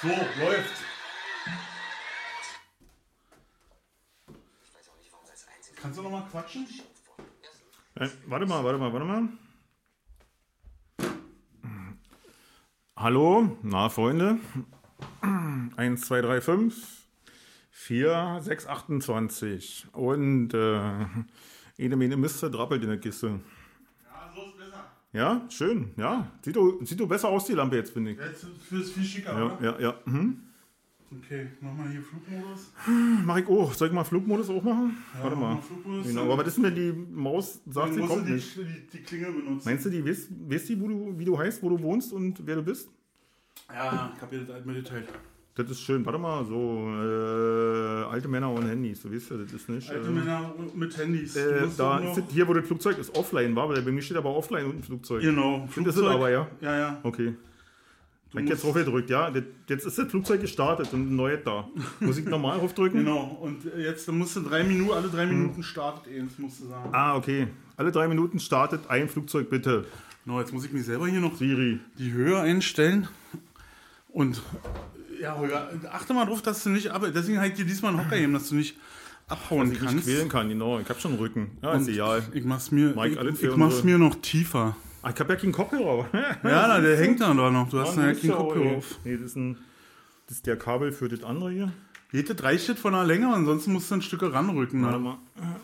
So, läuft. Kannst du noch mal quatschen? Äh, warte mal, warte mal, warte mal. Hallo, na Freunde. 1, 2, 3, 5, 4, 6, 28. Und äh, eine Mene Miste drappelt in der Kiste. Ja, so ist besser. Ja, schön, ja. Sieht du, sieht du besser aus, die Lampe jetzt, finde ich. Jetzt ist viel schicker, Ja, oder? ja, ja. Mhm. Okay, mach mal hier Flugmodus. Mach ich auch. Soll ich mal Flugmodus auch machen? Ja, warte mal. Flugmodus. Genau, aber was ist denn, wenn die Maus sagt, sie kommt die, nicht? die, die Klingel benutzen. Meinst du, die weiß, weiß die, wo du, wie du heißt, wo du wohnst und wer du bist? Ja, ich hab dir das halt mitgeteilt. Das ist schön. Warte mal, so äh, alte Männer ohne Handys, du weißt ja, das ist nicht. Alte äh, Männer mit Handys. Äh, da ist hier, wo das Flugzeug ist, offline war, weil bei mir steht aber offline unten Flugzeug. Genau, Das ist aber, ja. Ja, ja. Okay. Du Ich jetzt drauf gedrückt, ja. Jetzt ist das Flugzeug gestartet und ein neues da. Muss ich normal draufdrücken? Genau, und jetzt musst du drei Minuten, alle drei Minuten startet eins, musst du sagen. Ah, okay. Alle drei Minuten startet ein Flugzeug, bitte. Genau, jetzt muss ich mir selber hier noch Siri. die Höhe einstellen. Und ja, Holger, achte mal drauf, dass du nicht ab. Deswegen halt dir diesmal einen Hocker geben, dass du nicht abhauen Ich nicht kannst. quälen kann, genau. Ich hab schon einen Rücken. Ja, Und ist egal. Ich mach's mir, Mike, ich, ich mach's mir noch tiefer. Ah, ich hab ja keinen Kopfhörer. Ja, na, der hängt da doch noch. Du hast Ah, ja keinen ja Kopfhörer auf. Nee, das ist, ein, das ist der Kabel für das andere hier. Das reicht das von der Länge, ansonsten musst du ein Stück ranrücken. Warte Ne? mal.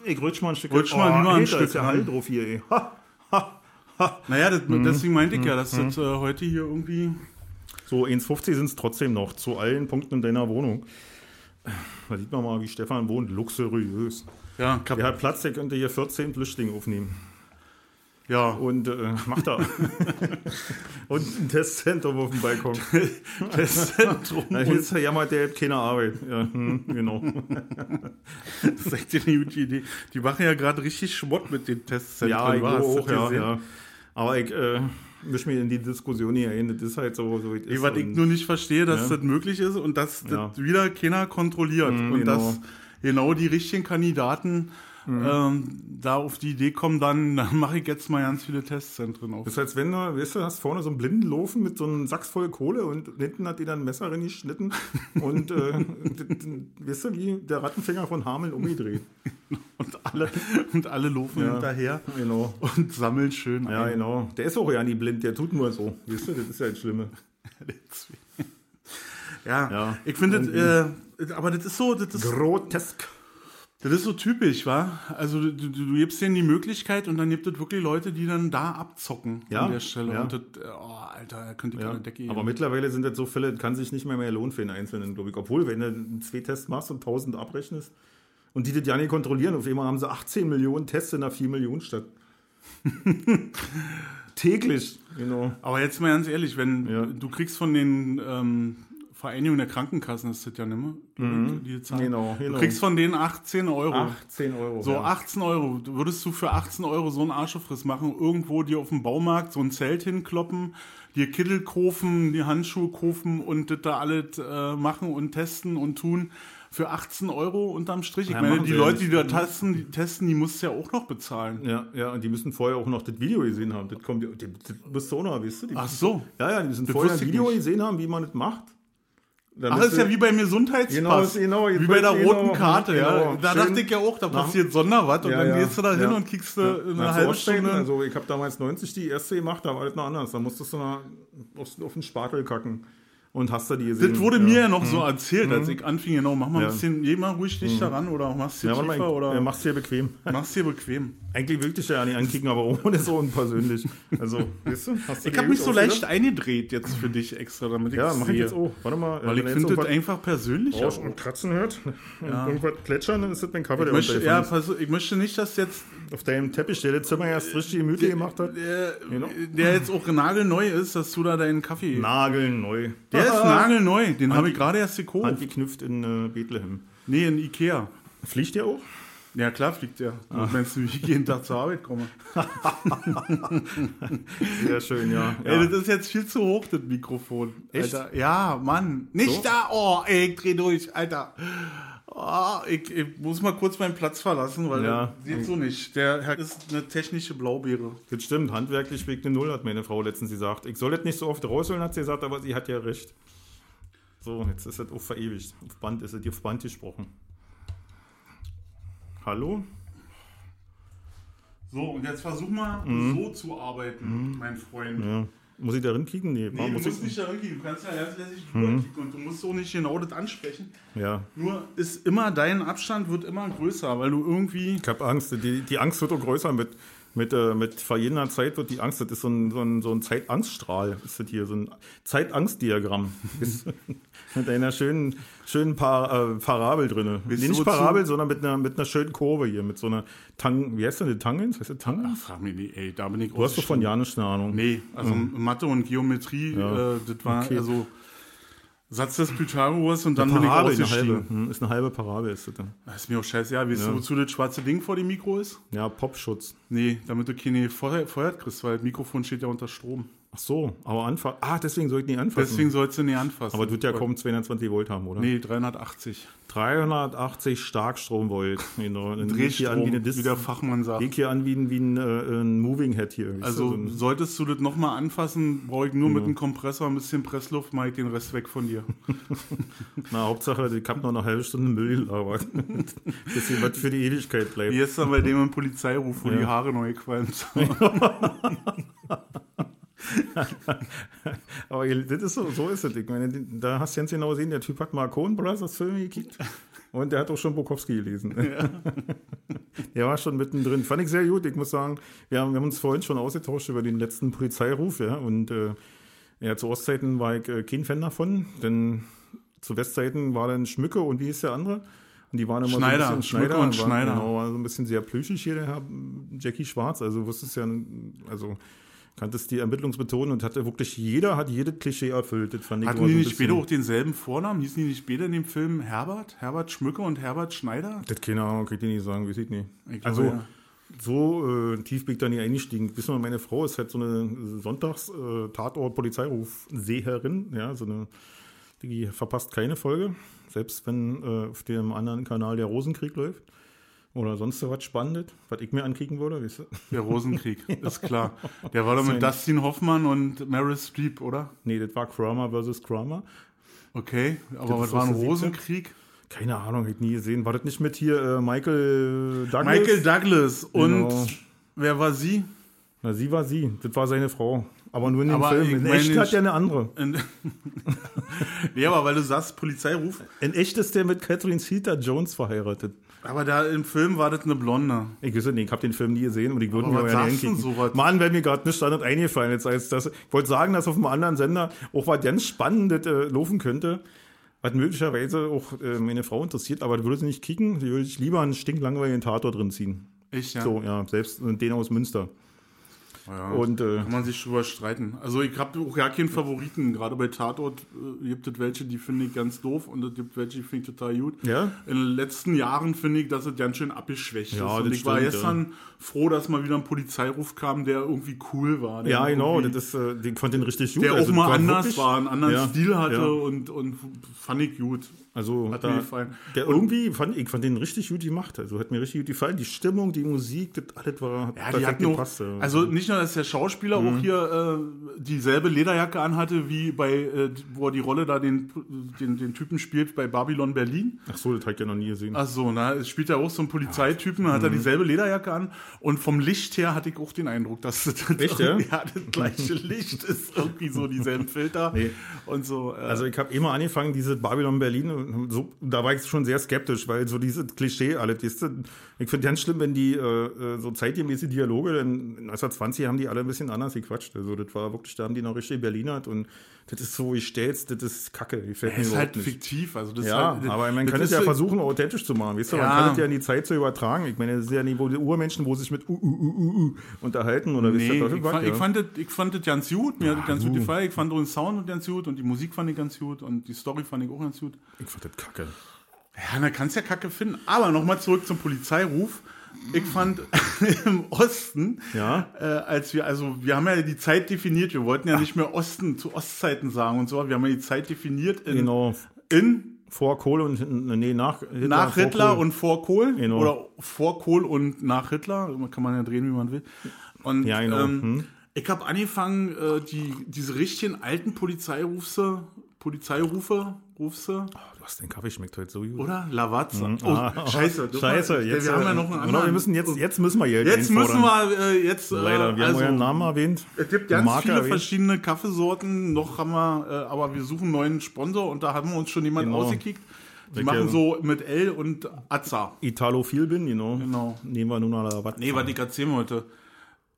Ich rutsch mal ein Stück. Rutsch mal nur ein ey, Stück Da ist ja ran. Hall drauf hier, ey. Ha, ha, ha. Naja, das, Mhm. deswegen meinte ich ja, dass das äh, heute hier irgendwie. So, 1,50 sind es trotzdem noch. Zu allen Punkten in deiner Wohnung. Da sieht man mal, wie Stefan wohnt. Luxuriös. Ja, kap Der hat Platz, der könnte hier 14 Flüchtlinge aufnehmen. ja. Und äh, macht er. Und ein Testzentrum auf dem Balkon. das Zentrum. Na, hier ist ja jammert, der hat keine Arbeit. Ja, hm, genau. Das ist echt eine gute Idee. Die machen ja gerade richtig Schmott mit den Testzentren. Ja, ich auch, ja, ja. Aber ich äh, misch mich in die Diskussion hier ein. Das ist halt so, so ist. was ich nur nicht verstehe, dass Ja. das möglich ist und dass das wieder keiner kontrolliert. Mhm, und genau. dass genau die richtigen Kandidaten Mhm. ähm, da auf die Idee kommen, dann, dann mache ich jetzt mal ganz viele Testzentren auf. Das als wenn du, weißt du, hast vorne so einen blinden Laufen mit so einem Sachs voll Kohle und hinten hat die dann ein Messer reingeschnitten und äh, weißt du, wie der Rattenfänger von Hameln umgedreht. Und alle, und alle laufen Ja. hinterher Genau. und sammeln schön Ja, ein. genau. Der ist auch ja nie blind, der tut nur so. Weißt du, das ist ja das Schlimme. Ja, Ja. ich finde, äh, aber das ist so, das ist, Grotesk. Das ist so typisch, wa? Also du, du, gibst denen die Möglichkeit und dann gibt es wirklich Leute, die dann da abzocken Ja, an der Stelle. ja. Und das, äh, oh, Alter, ich Ja. keine Decke geben. Aber mittlerweile sind das so Fälle, das kann sich nicht mehr mehr lohnen für den Einzelnen, glaube ich. Obwohl, wenn du zwei Tests machst und 1000 abrechnest und die das ja nicht kontrollieren, auf einmal haben sie 18 Millionen Tests in einer 4 Millionen Stadt. Täglich, genau. Aber jetzt mal ganz ehrlich, wenn Ja. du kriegst von den ähm, Vereinigungen der Krankenkassen, ist das ja nicht mehr, die Zahlen. Genau, Du genau. kriegst von denen 18 Euro. 18 Euro. So ja. 18 Euro. Würdest du für 18 Euro so einen Arschefriss machen, irgendwo dir auf dem Baumarkt so ein Zelt hinkloppen, dir Kittel kaufen, die Handschuhe kaufen und das da alles äh, machen und testen und tun für 18 Euro unterm Strich? Ich Ja, meine, die Leute, die da testen, die testen, die musst du ja auch noch bezahlen. Ja, ja, und die müssen vorher auch noch das Video gesehen haben. Das kommt, das, das musst du auch noch, weißt du? Die Ach so. Ja, ja, die müssen Das vorher ein Video gesehen haben, wie man das macht. Dann Ach, ist ja wie beim Gesundheitspass. Genau, genau, wie bei der roten Karte, ja. genau. Da dachte ich ja auch, da nach- passiert Sonderwas und Ja, dann gehst du da hin Ja. und kriegst du Ja. eine Na, halbe Stunde. Also ich habe damals 90 die erste gemacht, da war das noch anders. Da musstest du auf, auf den Spatel kacken und hast da die gesehen. das wurde mir ja noch so erzählt, als ich anfing, genau, mach mal ein Mhm. Ja. Mhm. bisschen, geh mal ruhig dich daran oder machst dir ja, tiefer mal, oder ja, machst dir bequem. machst dir bequem. Eigentlich wirklich ja nicht ankicken, aber ohne so unpersönlich. Also, weißt du, hast du Ich habe mich so leicht eingedreht jetzt für dich extra, damit ich Ja, mach ich jetzt auch. Warte mal. Weil ich wenn finde jetzt das einfach persönlicher. Rauschen und Kratzen hört und irgendwas plätschern, dann ist das mein Kaffee, Ich der möchte, ja, pass, ich möchte nicht, dass jetzt. Auf deinem Teppich, der das Zimmer erst richtig gemütlich gemacht hat. der, der jetzt auch nagelneu ist, dass du da deinen Kaffee. Nagelneu. der ist nagelneu, den habe ich gerade erst gekauft. Handgeknüpft in äh, Bethlehem. Nee, in Ikea. Fliegt der auch? Ja, klar fliegt der. Ah. Meinst du, wie ich jeden Tag zur Arbeit komme? Sehr schön, ja. ja. Ey, das ist jetzt viel zu hoch, das Mikrofon. Echt? Alter. Ja, Mann. Nicht So? da. Oh, ey, ich dreh durch, Alter. Oh, ich, ich muss mal kurz meinen Platz verlassen, weil Ja. das geht so nicht. Der Herr ist eine technische Blaubeere. Das stimmt, handwerklich wegen eine Null, hat meine Frau letztens gesagt. Ich soll das nicht so oft rausholen, hat sie gesagt, aber sie hat ja recht. So, jetzt ist es auf verewigt. Auf Band ist es dir auf Band gesprochen. Hallo? So, und jetzt versuch mal so zu arbeiten, mein Freund. Mhm. Ja. Muss ich da kicken? Nee, Nee, du muss musst ich. nicht da reingehen, du kannst ja ganz lässig drüber kicken und du musst auch nicht genau das ansprechen. Ja. Nur ist immer, dein Abstand wird immer größer, weil du irgendwie. Ich habe Angst. Die, die Angst wird auch größer mit, mit, äh, mit verjährender Zeit wird die Angst, das ist so ein, so ein, so ein Zeitangststrahl, ist das hier, so ein Zeitangstdiagramm. Mit einer schönen, schönen Par, äh, Parabel drin. Nee, nicht wozu- Parabel, sondern mit einer, mit einer schönen Kurve hier, mit so einer Tang, wie heißt denn die Tangens? Heißt das Tangens? Ach, frag mich nicht, ey, da bin ich Du hast doch von Janisch eine Ahnung. Nee, also Mathe und Geometrie, Ja. äh, das war Okay. also Satz des Pythagoras und dann bin ich Parabel, eine halbe. Hm, Ist eine halbe Parabel, ist das dann. Das ist mir auch scheiße, ja. Weißt du, wozu das schwarze Ding vor dem Mikro ist? Ja, Popschutz. Nee, damit du keine Feuer, Feuer kriegst, weil das Mikrofon steht ja unter Strom. Ach so, aber anfassen. Ah, deswegen soll ich nicht anfassen. Deswegen sollst du nicht anfassen. aber tut ja kaum 220 Volt haben, oder? Nee, 380. 380 Starkstromvolt. Genau. Hier Drehstrom, an wie, wie der Fachmann sagt. leg hier an wie ein, wie ein, äh, ein Moving Head hier. Du, Also so ein- solltest du das nochmal anfassen, brauche ich nur mit einem Kompressor, ein bisschen Pressluft, mache ich den Rest weg von dir. na, Hauptsache, ich habe noch eine halbe Stunde Müll gelabert. Bisschen was für die Ewigkeit bleibt. Wie ist dann bei dem im Polizeiruf, wo Ja. die Haare neu qualmt? Aber das ist so, so ist es. Ich meine, da hast du ganz genau gesehen, der Typ hat mal Coen Brothers Filme gekickt. Und der hat auch schon Bukowski gelesen. der war schon mittendrin. Fand ich sehr gut. Ich muss sagen, wir haben, wir haben uns vorhin schon ausgetauscht über den letzten Polizeiruf. Ja, und äh, ja, zu Ostzeiten war ich äh, kein Fan davon. Denn zu Westzeiten war dann Schmücke und wie hieß der andere? Und die waren immer Schneider, so ein bisschen Schmücke Schneider. und war, Schneider. Genau, war so ein bisschen sehr plüschig hier, der Herr Jackie Schwarz. Also du wusstest ja, also kanntest die Ermittlungsmethoden und hatte wirklich, jeder hat jedes Klischee erfüllt. Das fand Hatten die nicht später auch denselben Vornamen? Hießen die nicht später in dem Film Herbert? Herbert Schmücke und Herbert Schneider? Das keine Ahnung, kann ich dir nicht sagen, weiß ich nicht. Ich glaube, also, ja. so äh, tief bin ich da nie eingestiegen. Wissen wir, meine Frau ist halt so eine Sonntags-Tatort-Polizeiruf-Seherin, ja, so eine, die verpasst keine Folge, selbst wenn äh, auf dem anderen Kanal der Rosenkrieg läuft. Oder sonst so was Spannendes, was ich mir ankicken würde, weißt du? Der Rosenkrieg, ist klar. Der war doch mit Dustin Hoffmann und Meryl Streep, oder? Nee, das war Kramer versus Kramer. Okay, aber was war ein Rosenkrieg? Keine Ahnung, ich nie gesehen. War das nicht mit hier äh, Michael Douglas? Michael Douglas und Genau. wer war sie? Na, sie war sie. Das war seine Frau. Aber nur in dem Aber Film. In echt hat er eine andere. In ja, aber weil du sagst Polizeiruf, In echt ist der mit Catherine Zeta-Jones verheiratet. Aber da im Film war das eine Blonde. Ich weiß nicht, ich habe den Film nie gesehen und ich würde mir denn hinkicken. sowas? Mann, wäre mir gerade nicht standard eingefallen. Jetzt als das, ich wollte sagen, dass auf einem anderen Sender auch was ganz Spannendes äh, laufen könnte, was möglicherweise auch äh, meine Frau interessiert, aber das würde sie nicht kicken. Die würde ich lieber einen stinklangweiligen Tatort drin ziehen. Ich, ja. So, ja, selbst den aus Münster. Ja. Und äh, Kann man sich drüber streiten. Also ich habe auch gar keinen Favoriten. Gerade bei Tatort äh, gibt es welche, die finde ich ganz doof und es gibt welche, die finde ich total gut. Ja? In den letzten Jahren finde ich, dass es ganz schön abgeschwächt Ja, ist. Und ich war stimmt, gestern froh, dass mal wieder ein Polizeiruf kam, der irgendwie cool war. Ja, genau, das ist, äh, ich fand den richtig gut. der Also, auch mal anders war, einen anderen Ja, Stil hatte ja. und, und fand ich gut. Also Hat mir gefallen. Der irgendwie fand ich fand den richtig gut gemacht. Also hat mir richtig gut gefallen. Die Stimmung, die Musik, das alles war hat Ja, die auch, gepasst. ja. also nicht nur, dass der Schauspieler Mhm. auch hier äh, dieselbe Lederjacke anhatte, wie bei, äh, wo er die Rolle da den, den, den Typen spielt bei Babylon Berlin. Ach so, das habe ich ja noch nie gesehen. Ach so, na, es spielt ja auch so ein Polizeitypen, hat er Mhm. dieselbe Lederjacke an und vom Licht her hatte ich auch den Eindruck, dass das Echt, ja? ja, das gleiche Licht ist irgendwie so dieselben Filter Nee. und so. Äh, Also ich habe immer angefangen, diese Babylon Berlin, so, da war ich schon sehr skeptisch, weil so dieses Klischee alles, weißt du, ich finde ganz schlimm, wenn die äh, äh, so zeitgemäße Dialoge, denn 1920 haben die alle ein bisschen anders gequatscht. Also das war wirklich, da haben die noch richtig Berliner und das ist so, ich stell's, das ist Kacke, gefällt es ist halt nicht. fiktiv, also das Ja, halt, aber man das kann es ja so- versuchen, authentisch zu machen. Weißt du, man Ja. kann es ja in die Zeit zu übertragen. Ich meine, das ist ja nicht, wo die Urmenschen, wo sich mit uh, uh, uh, unterhalten oder wisst Nee, ihr, ich, fand, ja. ich, fand das, ich fand das ganz gut, mir hat das ganz du. gut gefallen. Ich fand auch den Sound ganz gut und die Musik fand ich ganz gut und die Story fand ich auch ganz gut. ich fand das kacke. Ja, da kannst ja Kacke finden. Aber nochmal zurück zum Polizeiruf. Ich fand im Osten, Ja. äh, als wir, also wir haben ja die Zeit definiert, wir wollten ja nicht mehr Osten zu Ostzeiten sagen und so, wir haben ja die Zeit definiert in, Genau. in Vor Kohl und nee, nach Hitler. nach vor Hitler Kohl. und vor Kohl Genau. oder vor Kohl und nach Hitler, kann man ja drehen, wie man will. Und Ja, genau. ähm, Hm. ich habe angefangen, äh, die, diese richtigen alten Polizeirufe, Polizeirufe, rufst du. Oh, du hast den Kaffee schmeckt heute so gut. Oder? Lavazza. Mhm. Oh, Ah, scheiße. du- Scheiße, wir jetzt, haben ja äh, noch einen genau, anderen. wir müssen jetzt, jetzt müssen wir Geld Jetzt müssen wir äh, jetzt. Äh, Leider, wir also, haben euren Namen erwähnt. Es gibt ganz Marke viele erwähnt. verschiedene Kaffeesorten. Noch haben wir, äh, aber wir suchen einen neuen Sponsor und da haben wir uns schon jemanden Genau. ausgekickt. Die Welche- machen so mit L und Azza. Italophil bin, genau. Genau. Nehmen wir nun mal was. Nee, was ich erzählen wollte.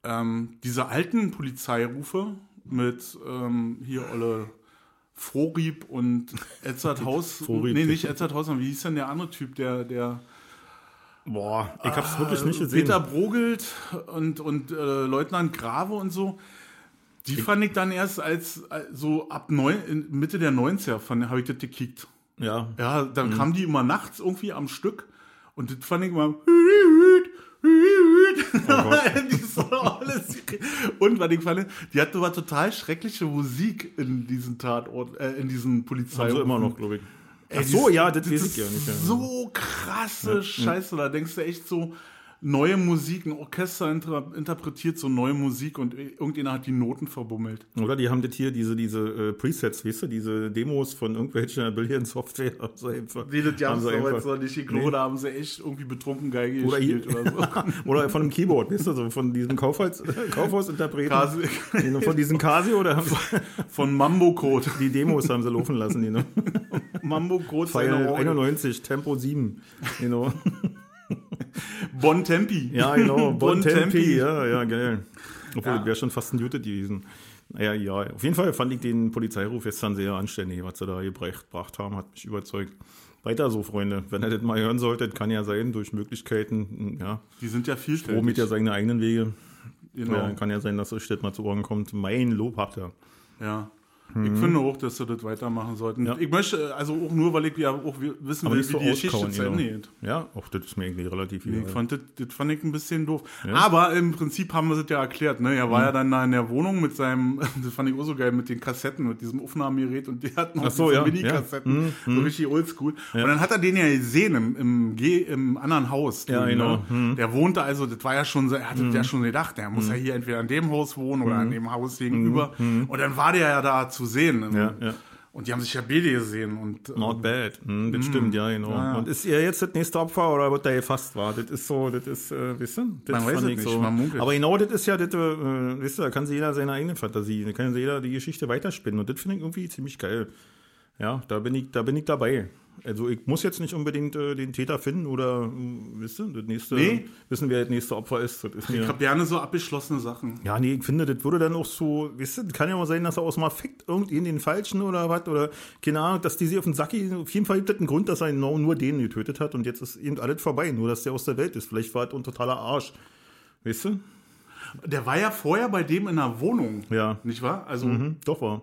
Ähm, diese alten Polizeirufe mit ähm, hier Olle Vorrieb und Edzard Haus. Vorrieb. Nee, nicht Edzard Haus, sondern wie hieß denn der andere Typ, der, der Boah, ich hab's wirklich nicht gesehen. Peter Brogelt und, und äh, Leutnant Grave und so. Die fand ich dann erst als, als so ab neun, in Mitte der 90er habe ich das gekickt. Ja. Ja, dann Mhm. kamen die immer nachts irgendwie am Stück und das fand ich immer. Oh. Und was ich fand, die hatte aber total schreckliche Musik in diesen Tatort, äh, in diesen Polizei. Also immer noch, glaube ich. Ey, Ach so, ja, das weiß ist ich ja nicht. Ja. So krasse Scheiße, da denkst du echt so, neue Musik, ein Orchester inter interpretiert so neue Musik und irgendjemand hat die Noten verbummelt. Oder die haben das hier, diese, diese äh, Presets, weißt du, diese Demos von irgendwelcher Billion-Software. einfach- Nee, das haben sie aber einfach- noch nicht. Ich glaube, da haben sie echt irgendwie betrunken Geige Oder, gespielt oder so. oder von einem Keyboard, weißt du, so von diesem Kaufhaus, Kaufhausinterpreten. Kasi- Die- Von diesem Casio, oder sie, Von Mambo Code. die Demos haben sie laufen lassen, die, ne? Mambo Code Pfeil seine Orgel. 91, Tempo 7. You know. Bon Tempi. Ja, genau. Bon Bon Tempi. Tempi. Ja, ja, geil. Obwohl, Ja. das wäre schon fast ein Jute gewesen. Naja, ja. Auf jeden Fall fand ich den Polizeiruf gestern sehr anständig, was sie da gebracht haben, hat mich überzeugt. Weiter so, Freunde. Wenn ihr das mal hören solltet, kann ja sein, durch Möglichkeiten, ja, Die sind ja viel Rom mit ja seine eigenen Wege. Genau. Ja, kann ja sein, dass euch das mal zu Ohren kommt. Mein Lob habt ihr. Ja. Ich finde auch, dass sie das weitermachen sollten. Mhm. Ja. Ich möchte, also auch nur, weil ich ja auch wissen will, wie so die Geschichte zu Ende genau. geht. Ja, auch das ist mir irgendwie relativ Nee, ich fand das, das fand ich ein bisschen doof. Aber im Prinzip haben wir das ja erklärt. Ne? Er war Mhm. ja dann da in der Wohnung mit seinem, das fand ich auch so geil, mit den Kassetten, mit diesem Aufnahmegerät und die hatten auch so, diese ja, Mhm, Mini-Kassetten, so richtig oldschool. Und dann hat er den ja gesehen im, im, G, im anderen Haus. Ja, genau. Mhm. Ne? Der wohnte also, das war ja schon so, er hatte ja schon gedacht, der muss ja hier entweder in dem Haus wohnen oder in dem Haus gegenüber. Und dann war der ja da zu sehen. Mhm. Ja, ja. Und die haben sich ja beide gesehen. Und, äh, Not bad. Hm, das stimmt, ja, genau. Ja. Und ist er jetzt das nächste Opfer oder wird er gefasst war? Das ist so, das ist, äh, wisst ihr? Das Man weiß es ich nicht, man munkelt. Aber genau das ist ja, das, äh, wisst ihr, da kann sich jeder seine eigene Fantasie, da kann jeder die Geschichte weiterspinnen. Und das finde ich irgendwie ziemlich geil. Ja, da bin ich, da bin ich dabei. Also ich muss jetzt nicht unbedingt äh, den Täter finden oder, äh, wisst ihr, das nächste, Nee. wissen, wer das nächste Opfer ist. Das ist ich habe gerne so abgeschlossene Sachen. ja, nee, ich finde, das würde dann auch so, weißt du, kann ja mal sein, dass er aus dem Affekt irgendwie den Falschen oder was, oder keine Ahnung, dass die sich auf den Sack gehen. Auf jeden Fall gibt es einen Grund, dass er genau nur den getötet hat und jetzt ist eben alles vorbei, nur dass der aus der Welt ist. Vielleicht war er ein totaler Arsch. Weißt du? Der war ja vorher bei dem in der Wohnung. Ja. Nicht wahr? Also, Mhm, doch war.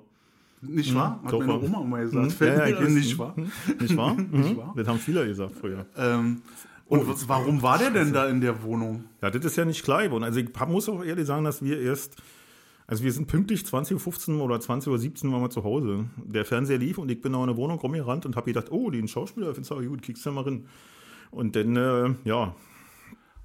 Nicht wahr? Hat meine. Oma immer gesagt. Mhm, Fällt ja, ja, mir nicht wahr? Nicht wahr? Mhm. wahr? Das haben viele gesagt früher. Ähm, und w- warum war der denn da in der Wohnung? Ja, das ist ja nicht klar geworden. Also ich muss auch ehrlich sagen, dass wir erst, also wir sind pünktlich 20.15 Uhr oder 20.17 Uhr waren wir zu Hause. Der Fernseher lief und ich bin auch in der Wohnung rumgerannt und habe gedacht, oh, den Schauspieler findest du auch gut, kriegst du mal rein. Und dann, äh, ja,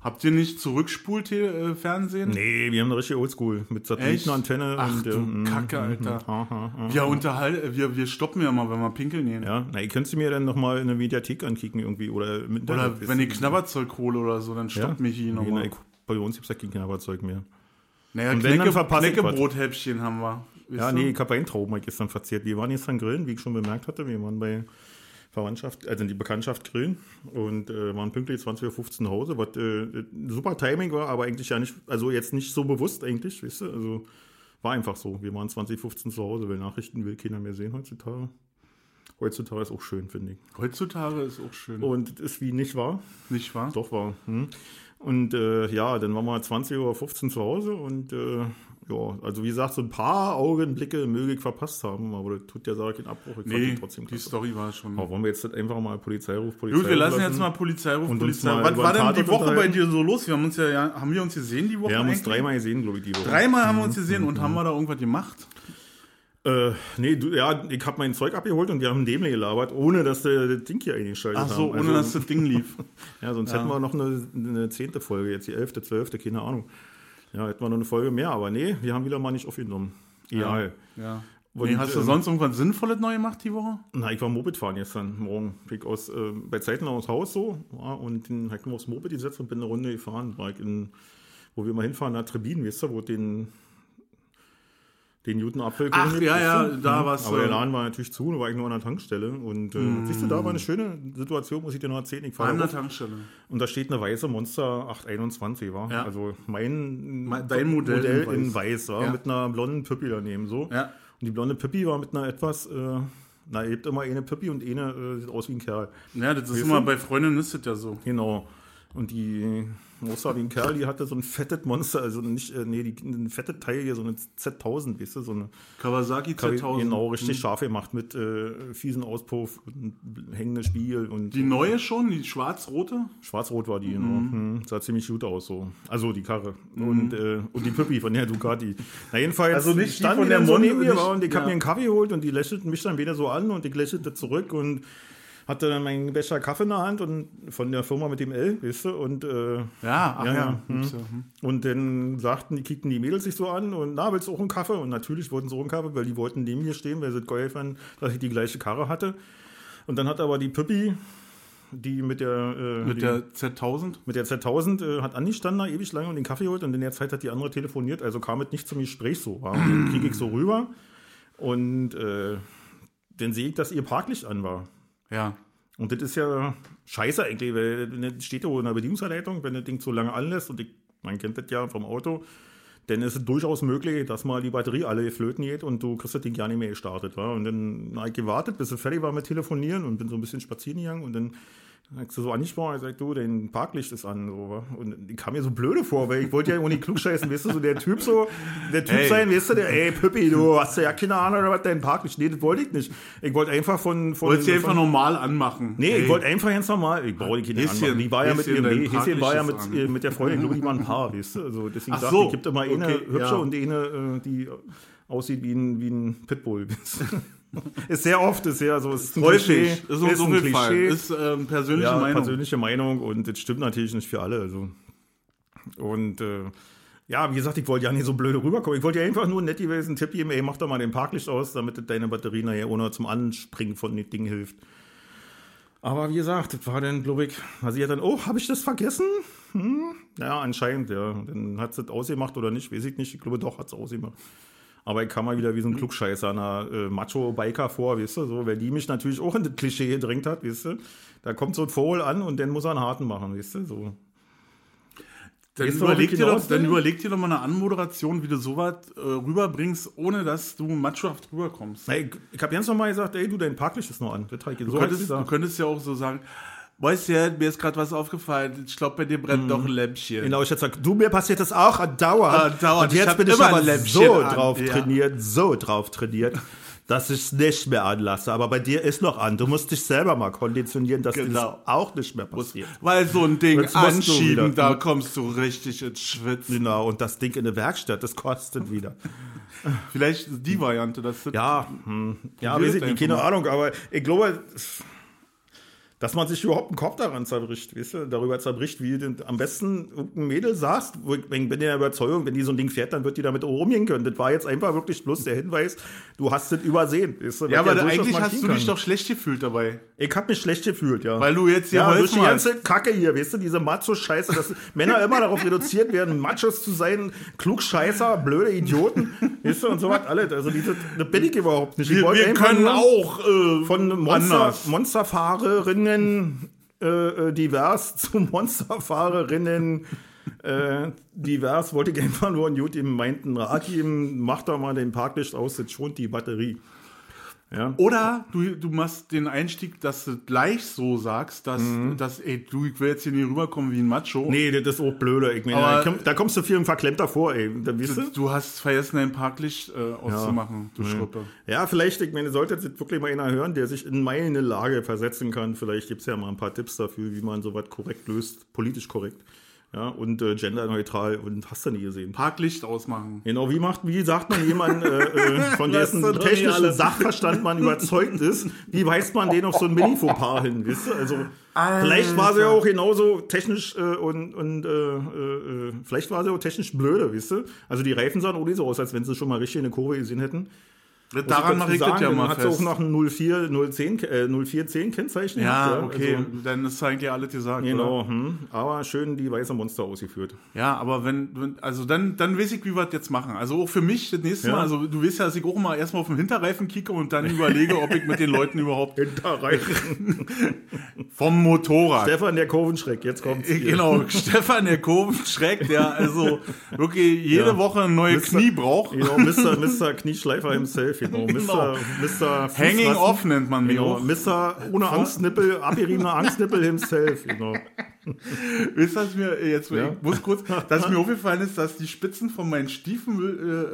Habt ihr nicht zurückspult hier äh, Fernsehen? nee, wir haben eine richtige Oldschool mit Satellitenantenne. Ach und, du äh, mm, Kacke, mm, Alter. mm, ha, ha, ha. Wir, unterhal wir, wir stoppen ja mal, wenn wir pinkeln gehen. Ja, na, ihr könnt mir dann nochmal in der Mediathek ankicken irgendwie oder mit Oder Internet, wenn ich Knabberzeug hole oder so, dann ja? stoppt mich hier Nee, nochmal. ich- Bei uns gibt es ja kein Knabberzeug mehr. Naja, Und Knecke. Knäckebrothäppchen haben wir. Ja, ihr? nee, ich habe Weintrauben gestern verzehrt. Wir waren gestern grillen, wie ich schon bemerkt hatte. Wir waren bei Verwandtschaft, also die Bekanntschaft grillen und äh, waren pünktlich 20.15 Uhr zu Hause, was äh, super Timing war, aber eigentlich ja nicht, also jetzt nicht so bewusst eigentlich, weißt du, also war einfach so. Wir waren 20.15 zu Hause, weil Nachrichten will keiner mehr sehen heutzutage. Heutzutage ist auch schön, finde ich. Heutzutage ist auch schön. Und ist wie nicht wahr, Nicht wahr? doch war. Hm. Und äh, ja, dann waren wir 20.15 Uhr zu Hause und äh, ja, also wie gesagt, so ein paar Augenblicke möge ich verpasst haben, aber das tut ja Sache keinen Abbruch. Ich Nee, die trotzdem die klasse. Story war schon. Aber wollen wir jetzt einfach mal Polizeiruf, Polizei Gut, wir lassen jetzt mal Polizeiruf, Und uns Polizei. mal Was war den denn die Woche bei dir so los? Wir haben uns ja, haben wir uns gesehen die Woche? Wir haben uns eigentlich? dreimal gesehen, glaube ich, die Woche. Dreimal haben wir uns gesehen und haben wir da irgendwas gemacht? Äh, nee, du, ja, ich habe mein Zeug abgeholt und wir haben Dämle gelabert, ohne dass der das Ding hier eingeschaltet Ach so, haben. ohne dass das Ding lief. Ja, sonst Ja. hätten wir noch eine, eine zehnte Folge, jetzt die elfte, zwölfte, keine Ahnung. Ja, hätten wir noch eine Folge mehr, aber nee, wir haben wieder mal nicht aufgenommen. Egal. Ja. Nee, hast du ähm, sonst irgendwas Sinnvolles neu gemacht die Woche? Na, ich war Moped fahren gestern Morgen. Bin aus, äh, bei Zeiten aus Haus so ja, und dann ich mir aufs Moped gesetzt und bin eine Runde gefahren. War ich in, wo wir mal hinfahren, nach Trebin, weißt du, wo den, den Newton Apfel Ach, ja, ja, da Mhm. war's, Aber der äh, Laden war natürlich zu, da war ich nur an der Tankstelle. Und äh, siehst du, da war eine schöne Situation, muss ich dir noch erzählen. Ich fahre An der Tankstelle. und da steht eine weiße Monster 821, war. Ja. Also mein Me- dein Modell in in weiß, war, Ja. mit einer blonden Püppi daneben so. Ja. Und die blonde Püppi war mit einer etwas, äh, na, ihr habt immer eine Püppi und eine äh, sieht aus wie ein Kerl. Ja, das ist Weißt immer du? bei Freundinnen ist das ja so. Genau. Und die wie ein Kerl, die hatte so ein fettes Monster, also nicht, äh, nee, die, ein fettes Teil hier, so eine Z1000, weißt du, so eine Kawasaki Z1000. Genau, richtig scharf gemacht mit äh, fiesen Auspuff und hängenden Spiegel und Die neue schon, die schwarz-rote? Schwarz-Rot war die, genau. Mhm. Sah ziemlich gut aus, so. Also die Karre. Und, äh, und die Püppi von der Ducati. Na, jedenfalls Also nicht die standen von die der so Mon- neben mir nicht- war und ich ja. hab mir einen Kaffee geholt und die lächelten mich dann wieder so an und ich lächelte zurück und hatte dann meinen Becher Kaffee in der Hand und von der Firma mit dem L, weißt du, und, äh, Ja, ach ja. Ja, ja. Hm. und dann sagten, die kickten die Mädels sich so an und na, willst du auch einen Kaffee? Und natürlich wollten sie auch einen Kaffee, weil die wollten neben mir stehen, weil sie geil fanden, dass ich die gleiche Karre hatte. Und dann hat aber die Püppi, die mit der, äh, Mit die, der Z1000? mit der Z1000 äh, hat angestanden da ewig lange und den Kaffee geholt und in der Zeit hat die andere telefoniert, also kam es nicht zum Gespräch so. War. Und kriege ich so rüber und äh, dann sehe ich, dass ihr Parklicht an war. Ja. Und das ist ja scheiße eigentlich, weil das steht ja in der Bedienungsanleitung, wenn das Ding so lange anlässt und ich, man kennt das ja vom Auto, dann ist es durchaus möglich, dass mal die Batterie alle flöten geht und du kriegst das Ding gar nicht mehr gestartet. Wa? Und dann habe ich gewartet, bis es fertig war mit Telefonieren und bin so ein bisschen spazieren gegangen und dann hast du so angesprochen, ich sag, du, dein Parklicht ist an. So, und ich kam mir so blöde vor, weil ich wollte ja irgendwie klugscheißen, weißt du, so der Typ so, der Typ Hey. sein, weißt du, der, ey, Püppi, du hast ja keine Ahnung, was dein Parklicht, nee, das wollte ich nicht. Ich wollte einfach von, von, Wolltest du einfach normal anmachen? Nee, Hey. ich wollte einfach ganz normal. Ich brauche die Häschen, anmachen. Die war ja mit ihrem nee, Häschen war ja mit, äh, an. mit der Freundin, glaube ich, die waren ein Paar, weißt du? Also deswegen Ach dachte so, ich, gibt immer eine okay, hübsche ja. und eine, äh, die aussieht wie ein, wie ein Pitbull. ist sehr oft, ist ja so, ist ein Häufig. Klischee. Ist uns so ein viel Fall. Klischee. Ist ähm, persönliche ja, Meinung. persönliche Meinung und das stimmt natürlich nicht für alle. Also. Und äh, ja, wie gesagt, ich wollte ja nicht so blöde rüberkommen. Ich wollte ja einfach nur nett gewesen, Tipp geben, ey, mach doch mal den Parklicht aus, damit deine Batterie nachher ohne zum Anspringen von dem Ding hilft. Aber wie gesagt, das war dann, glaube ich, also sie hat dann, oh, habe ich das vergessen? Hm? Ja, anscheinend, ja. Dann hat sie das ausgemacht oder nicht, weiß ich nicht. Ich glaube, doch, hat sie ausgemacht. Aber ich kam mal wieder wie so ein Klugscheißer einer äh, Macho-Biker vor, weißt du, so, weil die mich natürlich auch in das Klischee gedrängt hat, weißt du. Da kommt so ein Vogel an und dann muss er einen harten machen, weißt du, so. Dann überleg, dir doch, dann überleg dir doch mal eine Anmoderation, wie du sowas äh, rüberbringst, ohne dass du machohaft rüberkommst. Na, ich ich habe ganz normal gesagt, ey, du, dein Parklicht ist noch an. Das ich so Du ich könntest, du könntest ja auch so sagen, du, mir ist gerade was aufgefallen, ich glaube, bei dir brennt doch ein Lämpchen. Genau, ich hätte gesagt, du, mir passiert das auch andauernd. Ah, dauernd. Und Ich jetzt hab bin ich immer aber so an. drauf Ja. trainiert, so drauf trainiert, dass ich es nicht mehr anlasse. Aber bei dir ist noch an. Du musst dich selber mal konditionieren, dass Genau. das auch nicht mehr passiert. Weil so ein Ding anschieben, da kommst du richtig ins Schwitzen. Genau, und das Ding in der Werkstatt, das kostet wieder. Vielleicht die Variante, das Ja, hm, ja, ich nicht, einfach keine. Ahnung, aber ich glaube, dass man sich überhaupt einen Kopf daran zerbricht, weißt du, darüber zerbricht, wie du am besten irgendein Mädel sagst, ich bin der Überzeugung, wenn die so ein Ding fährt, dann wird die damit auch umgehen können. Das war jetzt einfach wirklich bloß der Hinweis, du hast das übersehen. Weißt du, Ja, aber durchaus eigentlich hast du dich kann. doch schlecht gefühlt dabei. Ich hab mich schlecht gefühlt, ja. Weil du jetzt hier ja, durch die geholfen hast. ganze Kacke hier, weißt du, diese Macho-Scheiße, dass Männer immer darauf reduziert werden, Machos zu sein, Klugscheißer, blöde Idioten, weißt du, und so was alles. Also diese, das bin ich überhaupt nicht. Ich Wir, wir können auch äh, von Monster. Monsterfahrerinnen äh, äh, divers zu Monsterfahrerinnen äh, divers, wollte ich nur einen gut ihm meinten geben, mach doch mal den Parklicht aus, das schont die Batterie. Ja. Oder du, du machst den Einstieg, dass du gleich so sagst, dass, dass ey, du, ich will jetzt hier nicht rüberkommen wie ein Macho. Mhm. Nee, das ist auch blöde. Ich meine, da, komm, da kommst du viel verklemmter vor, ey. Da, du? Du, du hast vergessen, dein Parklicht äh, auszumachen, du Schruppe. Ja, vielleicht, ich meine, sollte jetzt wirklich mal einer hören, der sich in meine Lage versetzen kann. Vielleicht gibt es ja mal ein paar Tipps dafür, wie man sowas korrekt löst, politisch korrekt. Ja, und äh, genderneutral und hast du nie gesehen. Parklicht ausmachen. Genau, wie macht, wie sagt man jemand, äh, äh, von dessen technischen. Sachverstand man überzeugt ist, wie weist man den auf so ein Mini-Fauxpas hin, weißt du? Also, vielleicht war sie ja auch genauso technisch äh, und, und äh, äh, vielleicht war sie auch technisch blöde, weißt du? Also die Reifen sahen auch nicht so aus, als wenn sie schon mal richtig eine Kurve gesehen hätten. Daran mache ich das sagen, ja mal hat sie auch fest. noch ein 04, 010, äh, 0410 Kennzeichen. Ja, gehabt, okay, Also, dann ist eigentlich alles gesagt. Genau, hm. aber schön die weiße Monster ausgeführt. Ja, aber wenn, wenn also dann, dann weiß ich, wie wir das jetzt machen. Also auch für mich das nächste Ja. Mal, also du weißt ja, dass ich auch mal erstmal auf den Hinterreifen kicke und dann überlege, ob ich mit den Leuten überhaupt Hinterreifen. vom Motorrad. Stefan der Kurvenschreck, jetzt kommt's. hier. Genau, Stefan der Kurvenschreck, der also wirklich jede Ja. Woche ein neues. Knie braucht. Genau, Mr. Mr. Knieschleifer himself, genau. Mr. Mr. Hanging off nennt man mich Genau, auch. Mr. ohne Angstnippel, abgeriebener Angstnippel himself, genau. Wisst ihr, dass mir jetzt, Ja. ich muss kurz, dass mir aufgefallen ist, dass die Spitzen von meinen Stiefeln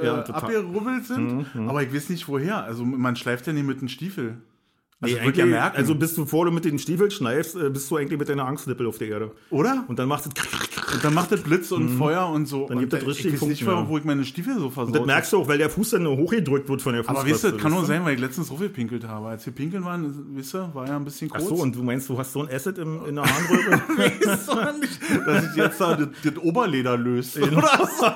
äh, Ja, äh, total. abgerubbelt sind, aber ich weiß nicht woher. Also man schleift ja nicht mit einem Stiefel. Also Nee, ja merken. Also bist du, bevor du mit den Stiefeln schneifst, äh, bist du eigentlich mit deiner Angstnippel auf der Erde. oder? Und dann macht es Und dann macht das Blitz und Feuer und so. Mhm. Dann und gibt das ich richtig weiß nicht, Funken, ja. wo ich meine Stiefel so versaut Das merkst du auch, weil der Fuß dann hochgedrückt wird von der Aber Fußraste. wisst ihr, das kann nur sein, weil ich letztens so viel pinkelt habe. Als wir pinkeln waren, wisst ihr, war ja ein bisschen Ach kurz. so, und du meinst, du hast so ein Acid im, in der Harnröhre? Weißt du nicht, dass sich jetzt da das, das Oberleder löst. Genau. Oder so.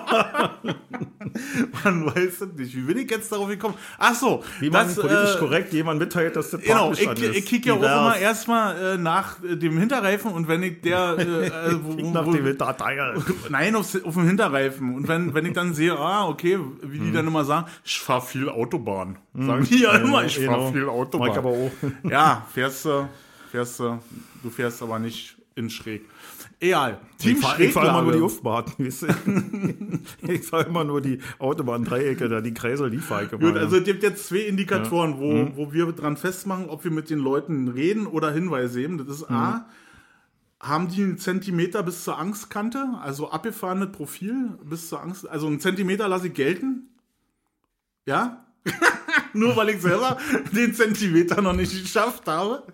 Man weiß es nicht. Wie bin ich jetzt darauf gekommen? Ach so. Wie man das, politisch äh, korrekt jemand mitteilt, dass das Genau, ich, ist. ich kicke ja auch immer erstmal äh, nach äh, dem Hinterreifen und wenn ich der, äh, äh, wo, nach wo, dem Datei. nein, auf, auf dem Hinterreifen und wenn, wenn ich dann sehe, ah, okay, wie die dann immer sagen, ich fahr viel Autobahn. Sagen die ja immer, ich fahr Genau. viel Autobahn. ich aber auch. Ja, fährst du, fährst du, du fährst aber nicht in schräg. Egal. Team Ich fahre fahr immer nur die weißt du? ich fahre immer nur die Autobahn-Dreiecke, da die Kreisel, die fahre ich immer. Gut, ja. also es gibt jetzt zwei Indikatoren, wo, Mhm. wo wir dran festmachen, ob wir mit den Leuten reden oder Hinweise geben. Das ist Mhm. Haben die einen Zentimeter bis zur Angstkante, also abgefahrenes Profil bis zur Angst, also einen Zentimeter lasse ich gelten. Ja? Nur weil ich selber den Zentimeter noch nicht geschafft habe.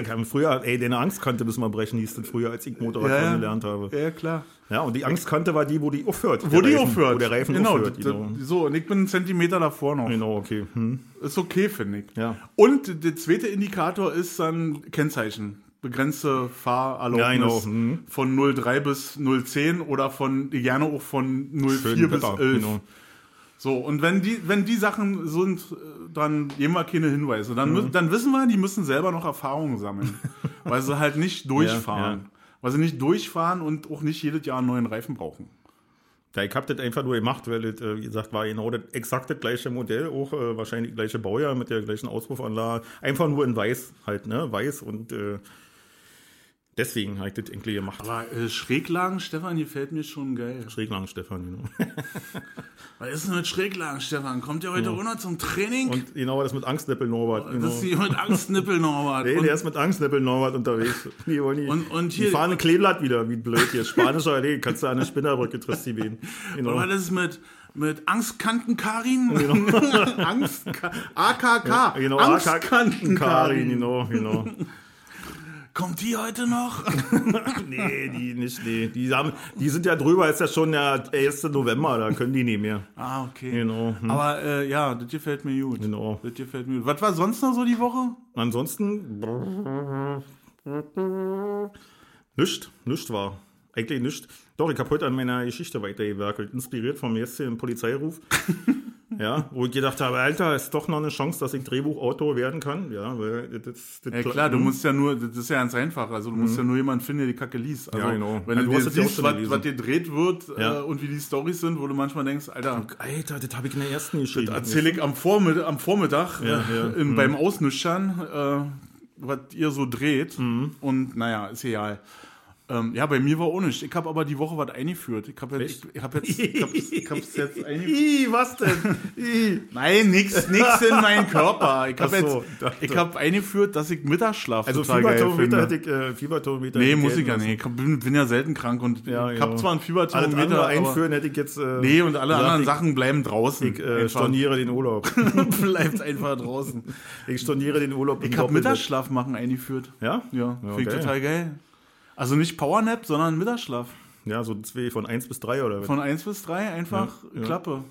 Ich habe früher, ey, deine Angstkante müssen wir brechen, hieß das früher, als ich Motorradfahren gelernt habe. Ja, klar. Ja, und die Angstkante war die, wo die aufhört. Wo die Reifen, aufhört. Wo der Reifen genau, aufhört. Genau, So, und ich bin einen Zentimeter davor noch. genau okay. Hm. Ist okay, finde ich. Ja. Und der zweite Indikator ist dann Kennzeichen. Begrenzte Fahrerlaubnis Ja. Mhm. von 03 bis 010 oder von gerne auch von 04 Schön bis Wetter, 11. genau. So, und wenn die, wenn die Sachen sind, äh, dann geben wir keine Hinweise. Dann, Mhm. dann wissen wir, die müssen selber noch Erfahrungen sammeln. weil sie halt nicht durchfahren. ja. Weil sie nicht durchfahren und auch nicht jedes Jahr einen neuen Reifen brauchen. Ja, ich habe das einfach nur gemacht, weil das, äh, wie gesagt, war genau das exakt das gleiche Modell, auch äh, wahrscheinlich gleiche Baujahr mit der gleichen Auspuffanlage. Einfach nur in weiß halt, ne? Weiß und äh, deswegen habe ich das irgendwie gemacht. Aber äh, Schräglagen, Stefan, gefällt mir schon geil. Schräglang, Stefan, genau. Was ist denn mit Schräglagen, Stefan? Kommt ihr heute runter zum Training? Und genau das mit Angstnippel Norbert. Genau. das ist hier mit Angstnippel, Norbert. Nee, und, der ist mit Angstnippel Norbert unterwegs. Die, wollen die, Und- und die hier- fahren ein Kleeblatt wieder, wie blöd hier. Spanischer Allee, kannst du an der Spinnerbrücke triffst die wen. Genau. und was ist mit, mit Angstkanten-Karin? Angst AKK. Genau, Angstkanten-Karin. Karin, genau, genau. Kommt die heute noch? Nee, die nicht, nee. Die, haben, die sind ja drüber, ist ja schon der 1. November, da können die nicht mehr. ah, okay. Genau. Hm. Aber äh, ja, das gefällt mir gut. Genau. Das gefällt mir gut. Was war sonst noch so die Woche? Ansonsten. Nischt, nischt war. Eigentlich nischt. Doch, ich habe heute an meiner Geschichte weitergewerkelt, inspiriert vom jetzigen Polizeiruf. ja, wo ich gedacht habe, Alter, ist doch noch eine Chance, dass ich Drehbuchautor werden kann. Ja, weil das, das Ja klar, du musst ja nur, das ist ja ganz einfach. Also du musst ja nur jemanden finden, der die Kacke liest. Also, Mhm. Ja, genau. Wenn Ja, du, du hast dir ja siehst, was, was gedreht wird Ja. äh, und wie die Storys sind, wo du manchmal denkst, Alter, Alter, das habe ich in der ersten geschrieben. erzähle ich am Vormittag, am Vormittag Ja, äh, ja. in, beim Ausnüchtern, äh, was ihr so dreht. Mhm. Und naja, ist egal. Ähm, ja, bei mir war auch nicht. Ich habe aber die Woche was eingeführt. Ich habe jetzt, ich hab jetzt, ich hab's, ich hab's jetzt eingeführt. Ih, was denn? Nein, nix, nix in meinen Körper. Ich habe so, jetzt, dachte. ich habe eingeführt, dass ich Mittagsschlaf Also total geil Fieberthermometer finde. hätte ich, äh, Fieberthermometer Nee, muss ich ja nicht. Ich bin, bin ja selten krank und Ja, ich habe zwar ein Fieberthermometer, einführen hätte ich jetzt. Äh, nee, und alle gesagt, anderen Sachen bleiben draußen. Ich äh, storniere den Urlaub. bleibt einfach draußen. ich storniere den Urlaub. Ich habe Mittagsschlaf machen eingeführt. Ja? Ja, finde ich total geil. Also nicht Powernap, sondern Mittagsschlaf. Ja, so zwei von 1 bis 3 oder was? Von 1 bis 3 einfach Ja, ja. Klappe.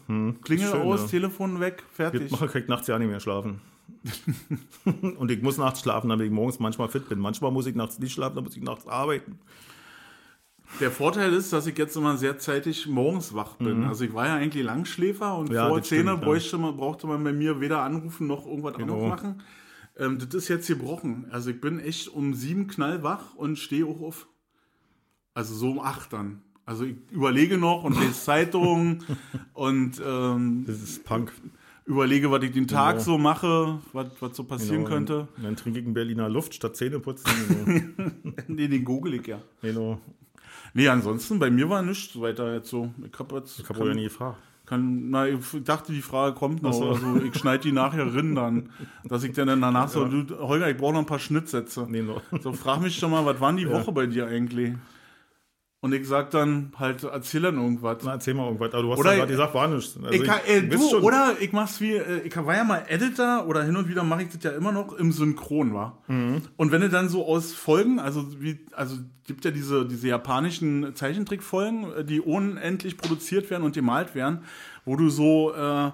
Klingel Schön, aus, ja. Telefon weg, fertig. Jetzt mache ich nachts ja nicht mehr schlafen. und ich muss nachts schlafen, damit ich morgens manchmal fit bin. Manchmal muss ich nachts nicht schlafen, dann muss ich nachts arbeiten. Der Vorteil ist, dass ich jetzt immer sehr zeitig morgens wach bin. Also ich war ja eigentlich Langschläfer und Mhm. Ja, vor das 10 stimmt, ja. bräuchte man, brauchte man bei mir weder anrufen noch irgendwas Genau. anderes machen. Ähm, das ist jetzt gebrochen. Also ich bin echt um sieben knallwach und stehe auch auf. Also so um acht dann. Also ich überlege noch und lese Zeitungen und ähm, Das ist Punk. überlege, was ich den Tag Genau. so mache, was, was so passieren Genau. könnte. Und dann trinke ich einen Berliner Luft statt Zähneputzen. Genau. Nee, den google ich ja. genau. Nee, ansonsten, bei mir war nichts weiter jetzt so. Ich hab jetzt. Ich habe ja nie gefragt. Kann, na, ich dachte, die Frage kommt noch. So. Also ich schneide die nachher rin dann. Dass ich dann danach so, du, Holger, ich brauche noch ein paar Schnittsätze. Nee, no. So, frag mich doch mal, was waren die Woche bei dir eigentlich? Und ich sag dann halt, erzähl dann irgendwas. Na, erzähl mal irgendwas. Aber du hast Oder- ja gerade gesagt, war nichts. Also ich kann, äh, du schon. oder ich mach's wie, äh, ich war ja mal Editor oder hin und wieder mache ich das ja immer noch im Synchron, war. Mhm. Und wenn du dann so aus Folgen, also wie, also gibt ja diese, diese japanischen Zeichentrickfolgen, äh, die unendlich produziert werden und gemalt werden, wo du so äh,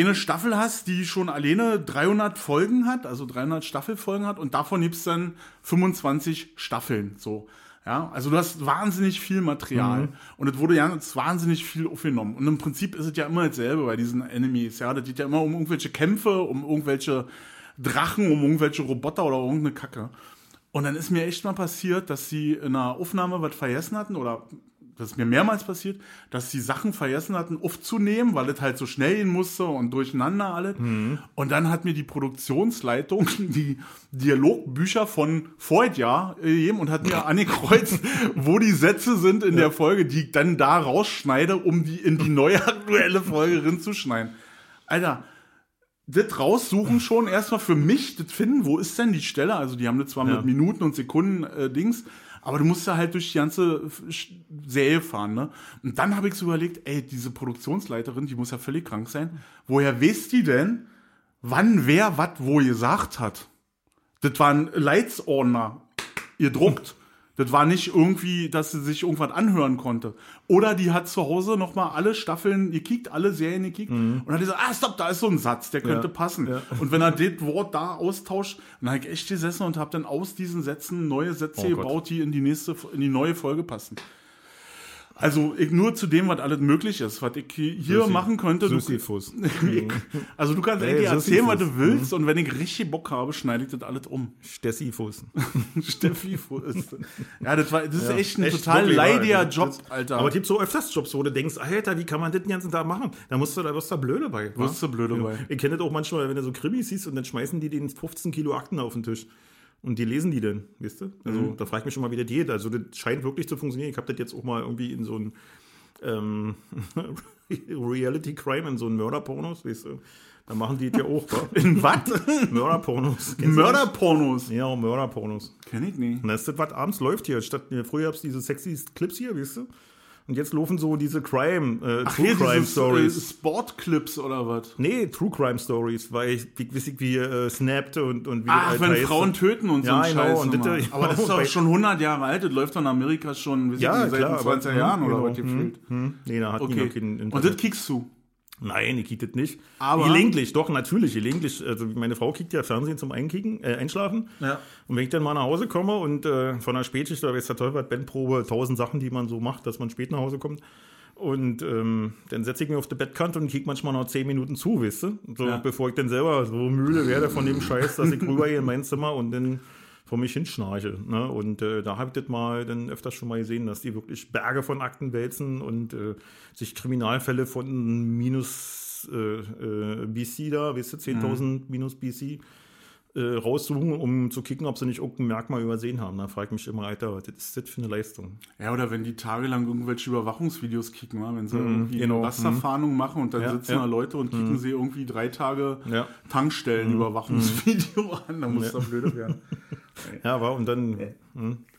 eine Staffel hast, die schon alleine 300 Folgen hat, also 300 Staffelfolgen hat und davon gibt's dann 25 Staffeln, so. Ja, also du hast wahnsinnig viel Material und es wurde ja jetzt wahnsinnig viel aufgenommen. Und im Prinzip ist es ja immer dasselbe bei diesen Enemies. Ja, das geht ja immer um irgendwelche Kämpfe, um irgendwelche Drachen, um irgendwelche Roboter oder irgendeine Kacke. Und dann ist mir echt mal passiert, dass sie in einer Aufnahme was vergessen hatten oder das ist mir mehrmals passiert, dass sie Sachen vergessen hatten aufzunehmen, weil es halt so schnell gehen musste und durcheinander alles. Und dann hat mir die Produktionsleitung die Dialogbücher von Vorjahr gegeben und hat mir angekreuzt, wo die Sätze sind in der Folge, die ich dann da rausschneide, um die in die neue aktuelle Folge reinzuschneiden. Alter, das raussuchen schon erstmal für mich, das finden, wo ist denn die Stelle? Also die haben das zwar Ja. mit Minuten und Sekunden äh, Dings, aber du musst ja halt durch die ganze Serie fahren, ne? Und dann habe ich so überlegt, ey, diese Produktionsleiterin, die muss ja völlig krank sein. Woher weiß die denn, wann wer was wo gesagt hat? Das war ein Leitsordner, ihr druckt. Das war nicht irgendwie, dass sie sich irgendwas anhören konnte. Oder die hat zu Hause nochmal alle Staffeln gekickt, alle Serien gekickt und hat gesagt, ah, stopp, da ist so ein Satz, der könnte Ja, passen. ja. Und wenn er das Wort da austauscht, dann habe ich echt gesessen und habe dann aus diesen Sätzen neue Sätze Oh Gott. gebaut, die in die nächste, in die neue Folge passen. Also ich, nur zu dem, was alles möglich ist, was ich hier Sisyphus. machen könnte. Sisyphus. also du kannst Ey, eigentlich erzählen, was du willst und wenn ich richtig Bock habe, schneide ich das alles um. Stessifus. Steffi ist. Ja, das, war, das ist Ja, echt ein echt total leidiger Das- Job, das- Alter. Aber es gibt so öfters Jobs, wo du denkst, Alter, wie kann man das den ganzen Tag machen? Da musst du, da wirst du blöde bei. Wirst du blöde bei. Ich kenne das auch manchmal, wenn du so Krimis siehst und dann schmeißen die den 15 Kilo Akten auf den Tisch. Und die lesen die dann, weißt du? Also Mhm. da frage ich mich schon mal, wie das geht. Also das scheint wirklich zu funktionieren. Ich habe das jetzt auch mal irgendwie in so ein ähm, Reality Crime, in so einen Mörderpornos, weißt du? Da machen die das ja auch, wa? In was? Mörderpornos. Mörderpornos. Ja, Mörderpornos. Kenn ich nicht. Und das ist das, was abends läuft hier. Statt, früher gab es diese sexy Clips hier, weißt du? Und jetzt laufen so diese Crime, äh, Ach, True hier Crime diese Stories. äh, Sportclips oder was? nee, True Crime Stories, weil ich, wie, wie, wie äh, snapped und, und wie Ach, wenn heißt. Frauen töten und so Ja, ein genau, Scheiß. und das-. Aber das ist doch schon 100 Jahre alt. Das läuft doch in Amerika schon Ja, nicht, seit klar, den 20er aber- Jahren oder genau, was gefühlt. Hm, nee, da hat Okay. Und das kickst du. Nein, ich kick das nicht. Aber- gelegentlich, doch, natürlich, gelegentlich. Also meine Frau kickt ja Fernsehen zum Einkicken, äh, Einschlafen. Ja. Und wenn ich dann mal nach Hause komme und äh, von der Spätschicht, da weiß der Teufel, Bandprobe, tausend Sachen, die man so macht, dass man spät nach Hause kommt. Und ähm, dann setze ich mich auf die Bettkante und kick manchmal noch zehn Minuten zu, weißt du? So, Ja. bevor ich dann selber so müde werde von dem Scheiß, dass ich rübergehe in mein Zimmer und dann vor mich hinschnarche. Ne? Und äh, da habe ich das mal dann öfters schon mal gesehen, dass die wirklich Berge von Akten wälzen und äh, sich Kriminalfälle von minus äh, äh, BC da, weißt du, 10.000 minus BC äh, raussuchen, um zu kicken, ob sie nicht irgendein Merkmal übersehen haben. Da frage ich mich immer, Alter, was ist das für eine Leistung? Ja, oder wenn die tagelang irgendwelche Überwachungsvideos kicken, wenn sie irgendwie genau. eine Rasterfahndung machen und dann Ja, sitzen ja. da Leute und kicken sie irgendwie drei Tage Ja. Tankstellen-Überwachungsvideo an, da muss doch blöde werden. Ja, war und dann.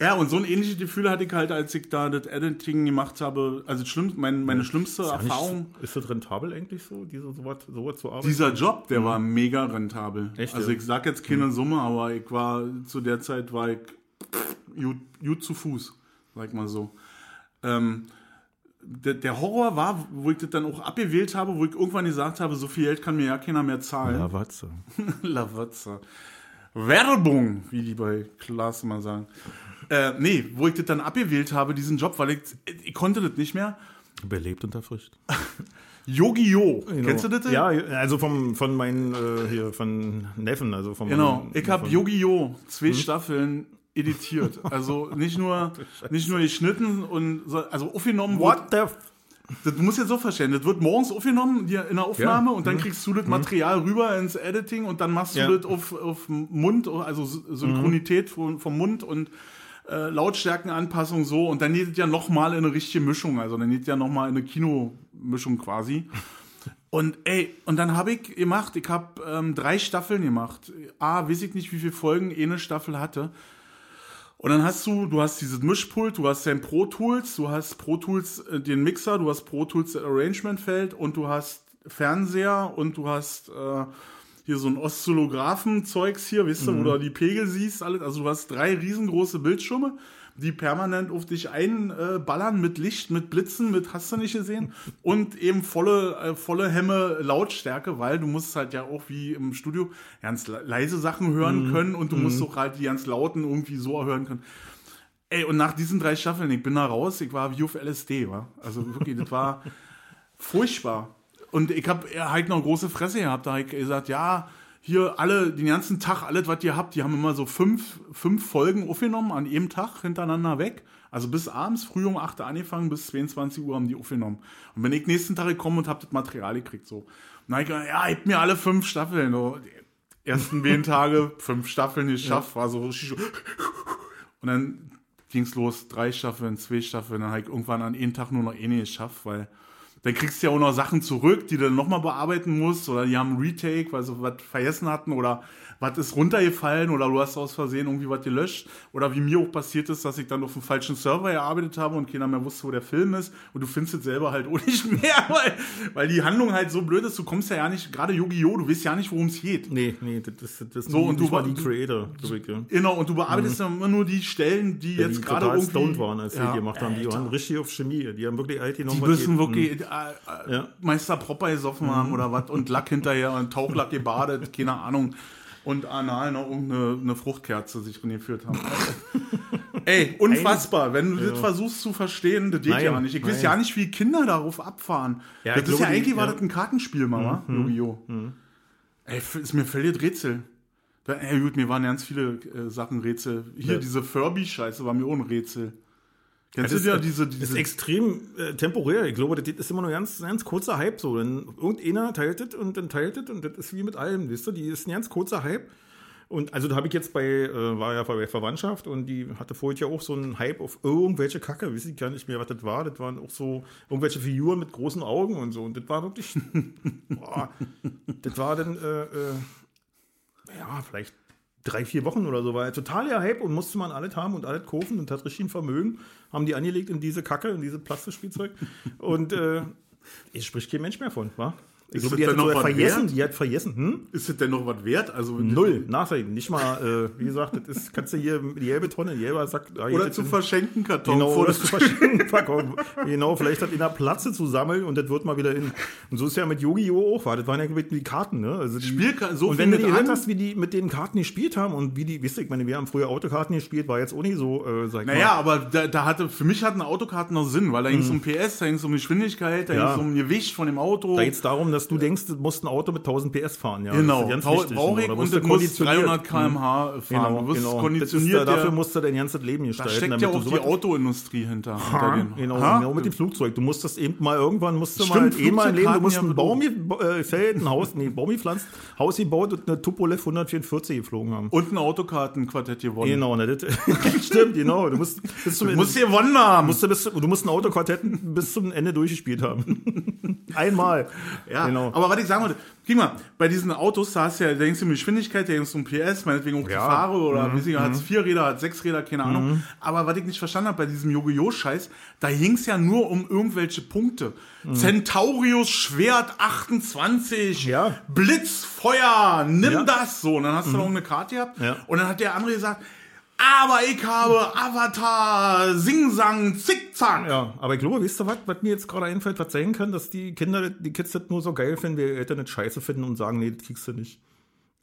Ja, und so ein ähnliches Gefühl hatte ich halt, als ich da das Editing gemacht habe. Also schlimm, mein, meine schlimmste Erfahrung. Nicht, ist das rentabel eigentlich so, diese sowas so zu arbeiten? Dieser Job, der war mega rentabel. Echt, also ja? ich sag jetzt keine Summe, aber ich war zu der Zeit war ich gut, gut zu Fuß, sag mal so. Ähm, der, der Horror war, wo ich das dann auch abgewählt habe, wo ich irgendwann gesagt habe, so viel Geld kann mir ja keiner mehr zahlen. was? Lavazza. Werbung, wie die bei Klaas immer sagen. Äh, nee, wo ich das dann abgewählt habe, diesen Job, weil ich, ich konnte das nicht mehr. Belebt und erfrischt. Yogi-Jo. Genau. Kennst du das? Ja, also vom, von meinen, äh, hier, von Neffen, also vom. Genau. Ich habe von- Yogi-Jo zwei Hm? Staffeln editiert. Also nicht nur, nicht nur geschnitten und so, also aufgenommen. What the f Das, du musst jetzt so verstehen, das wird morgens aufgenommen in der Aufnahme Ja. Mhm. und dann kriegst du das Material rüber ins Editing und dann machst du Ja. Mhm. das auf, auf Mund, also Synchronität vom, vom Mund und äh, Lautstärkenanpassung so und dann geht es ja nochmal in eine richtige Mischung, also dann geht es ja nochmal in eine Kinomischung quasi. Und ey, und dann habe ich gemacht, ich habe ähm, drei Staffeln gemacht. A, weiß ich nicht, wie viele Folgen eine Staffel hatte. Und dann hast du, du hast dieses Mischpult, du hast dein Pro Tools, du hast Pro Tools äh, den Mixer, du hast Pro Tools das Arrangement-Feld und du hast Fernseher und du hast äh, hier so ein Oszillographen-Zeugs hier, weißt du, wo du die Pegel siehst, alles. Also du hast drei riesengroße Bildschirme, die permanent auf dich einballern mit Licht, mit Blitzen, mit hast du nicht gesehen und eben volle, äh, volle Hemme Lautstärke, weil du musst halt ja auch wie im Studio ganz le- leise Sachen hören können und du musst auch halt die ganz lauten irgendwie so hören können. Ey, und nach diesen drei Staffeln, ich bin da raus, ich war wie auf LSD, wa? Also wirklich, das war furchtbar. Und ich habe halt noch große Fresse gehabt. Da habe ich gesagt, ja, hier alle, den ganzen Tag, alles, was ihr habt, die haben immer so fünf, fünf Folgen aufgenommen an jedem Tag hintereinander weg. Also bis abends, früh um 8 Uhr angefangen, bis 22 Uhr haben die aufgenommen. Und wenn ich nächsten Tag gekommen und habe das Material gekriegt, so. Und dann hab ich gesagt, ja, ich mir alle fünf Staffeln. So. Die ersten zehn Tage, fünf Staffeln geschafft, war so richtig so. Und dann ging's los, drei Staffeln, zwei Staffeln, dann habe ich irgendwann an einem Tag nur noch eine geschafft, weil dann kriegst du ja auch noch Sachen zurück, die du dann nochmal bearbeiten musst, oder die haben einen Retake, weil sie was vergessen hatten, oder was ist runtergefallen, oder du hast aus Versehen irgendwie was gelöscht, oder wie mir auch passiert ist, dass ich dann auf dem falschen Server gearbeitet habe und keiner mehr wusste, wo der Film ist, und du findest es selber halt auch nicht mehr, weil, weil die Handlung halt so blöd ist, du kommst ja, ja nicht, gerade Yu-Gi-Oh!, du weißt ja nicht, worum es geht. Nee, nee, das ist, das ist So, und du war- die Creator, ich, ja. Genau, und du bearbeitest dann immer nur die Stellen, die Ja, jetzt die gerade irgendwie... stoned waren, als sie Ja, die gemacht haben. Die waren richtig auf Chemie. Die haben wirklich alt genommen. Die müssen wirklich äh, äh. Meister Propper gesoffen haben oder was und Lack hinterher und Tauchlack gebadet, keine Ahnung. Und anal noch irgendeine eine Fruchtkerze sich drin geführt haben. Ey, unfassbar. Wenn du das versuchst zu verstehen, das geht Nein, ja nicht. Ich weiß nein. ja nicht, wie Kinder darauf abfahren. Ja, das ist ja eigentlich war ja. das ein Kartenspiel, Mama, Yu-Gi-Oh! Ey, f- ist mir völlig Rätsel. Ey, gut, mir waren ganz viele äh, Sachen Rätsel. Hier, Ja. diese Furby-Scheiße war mir auch ein Rätsel. Das du ja ist, diese, das ist diese extrem äh, temporär. Ich glaube, das ist immer nur ein ganz, ganz kurzer Hype so. Dann irgendeiner teilt das und dann teilt das und das ist wie mit allem, weißt du? Die ist ein ganz kurzer Hype. Und also da habe ich jetzt bei, äh, war ja bei Verwandtschaft und die hatte vorher ja auch so einen Hype auf irgendwelche Kacke, weiß ich gar nicht mehr, was das war. Das waren auch so irgendwelche Figuren mit großen Augen und so. Und das war wirklich, boah, das war dann, äh, äh, ja, vielleicht drei, vier Wochen oder so, war ja total der Hype und musste man alles haben und alles kaufen und hat richtig ein Vermögen, haben die angelegt in diese Kacke, in diese Plastikspielzeug. und äh, es spricht kein Mensch mehr von, wa? Ich Ist glaube, die hat noch vergessen, wert? die hat vergessen, hm? Ist das denn noch was wert? Also Null, nachdenken, nicht mal, äh, wie gesagt, das ist, kannst du hier die gelbe Tonne, die gelbe sagt, ah, Oder zu verschenken Karton. Genau, oder zu verschenken. Genau, vielleicht hat in der Platze zu sammeln und das wird mal wieder in. Und so ist ja mit Yu-Gi-Oh! auch, war. Das waren ja mit die Karten, ne? Also die, Spielka- so und wenn du die an- hast, wie die mit den Karten gespielt haben und wie die, wisst ihr, ich meine, wir haben früher Autokarten gespielt, war jetzt auch nicht so, äh, sag ich Naja, mal. aber da, da hatte, für mich hatten Autokarten noch Sinn, weil da ging es um PS, da ging es um Geschwindigkeit, da. Ja. ging es um Gewicht von dem Auto. Da geht es darum, dass du denkst, du musst ein Auto mit 1000 PS fahren, ja. genau, Das ist brauche ich Da und musst du muss konditioniert. 300 km/h fahren. Genau, du wirst genau. Konditioniert. da, dafür musst du dein ganzes Leben da gestalten. steckt damit ja auch die sowas- Autoindustrie hinter. hinter Ha, den, Genau, Ha? genau mit dem Flugzeug. Du musst das eben mal irgendwann musst du Stimmt, mal eh mal Leben, du musst ja einen Baum belohnt. ge- äh, gefällt, ein Haus, nee, Baum gepflanzt, Haus gebaut und eine Tupolev 144 geflogen haben. Und ein Autokartenquartett gewonnen. Genau, ne, das, stimmt, genau. Du musst bis zum Du musst gewonnen haben. musst du, bis, du musst ein Autoquartett bis zum Ende durchgespielt haben. Einmal. Ja, genau. aber was ich sagen wollte, guck mal, bei diesen Autos, da hast du ja, da denkst du um Geschwindigkeit, da denkst du um PS, meinetwegen auch die Ja. Mhm. Fahrer oder wie sie hat es vier Räder, hat sechs Räder, keine Ahnung. Aber was ich nicht verstanden habe bei diesem Yu-Gi-Oh!-Scheiß, da ging es ja nur um irgendwelche Punkte. Centaurius Schwert 28, Mhm. Ja. Blitzfeuer, nimm Ja. das so. Und dann hast du noch eine Karte gehabt Ja. und dann hat der andere gesagt, aber ich habe Avatar, Sing-Sang, Zickzack. Ja, aber ich glaube, wisst ihr was, was mir jetzt gerade einfällt, was sein kann, dass die Kinder, die Kids das nur so geil finden, wir Eltern das scheiße finden und sagen, nee, das kriegst du nicht.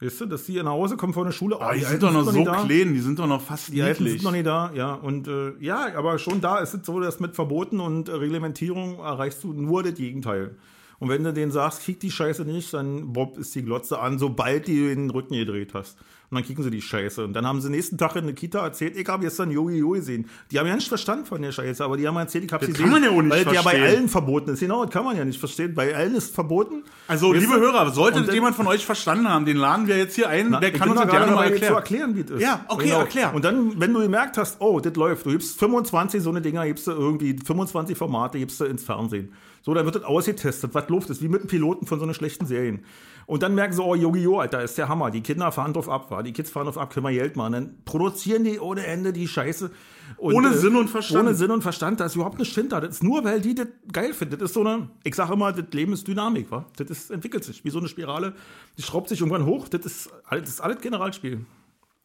Weißt du, dass die nach Hause kommen von der Schule. Oh, die, die sind doch noch so klein, die sind doch noch fast Die Alten sind noch nicht da, ja. Und äh, ja, aber schon da ist es so, dass mit Verboten und Reglementierung erreichst du nur das Gegenteil. Und wenn du denen sagst, krieg die Scheiße nicht, dann Bob ist die Glotze an, sobald du den Rücken gedreht hast. Und dann kriegen sie die Scheiße. Und dann haben sie nächsten Tag in der Kita erzählt, ich habe gestern Yogi Yogi gesehen. Die haben ja nicht verstanden von der Scheiße, aber die haben erzählt, ich habe sie gesehen. kann man ja auch nicht weil verstehen. Weil ja bei allen verboten ist. Genau, das kann man ja nicht verstehen. Bei allen ist verboten. Also, liebe Hörer, sollte das jemand von euch verstanden haben, den laden wir jetzt hier ein, Na, der kann uns das gerne mal erklären. zu erklären, wie es ist. Ja, okay, genau. erklär. Und dann, wenn du gemerkt hast, oh, das läuft, du gibst 25 so eine Dinger, gibst du irgendwie 25 Formate, gibst du ins Fernsehen. So, dann wird das ausgetestet, was Luft ist, wie mit einem Piloten von so einer schlechten Serien. Und dann merken sie, oh, Yu-Gi-Oh!, Alter, ist der Hammer. Die Kinder fahren drauf ab, wa? Die Kids fahren drauf ab, können wir Geld machen. Dann produzieren die ohne Ende die Scheiße. Und, ohne äh, Sinn und Verstand. Ohne Sinn und Verstand, da ist überhaupt nicht hinter. Das ist nur, weil die das geil finden. Das ist so eine, ich sage immer, das Leben ist Dynamik, wa? Das ist, entwickelt sich wie so eine Spirale. Die schraubt sich irgendwann hoch. Das ist, das ist alles Generalspiel.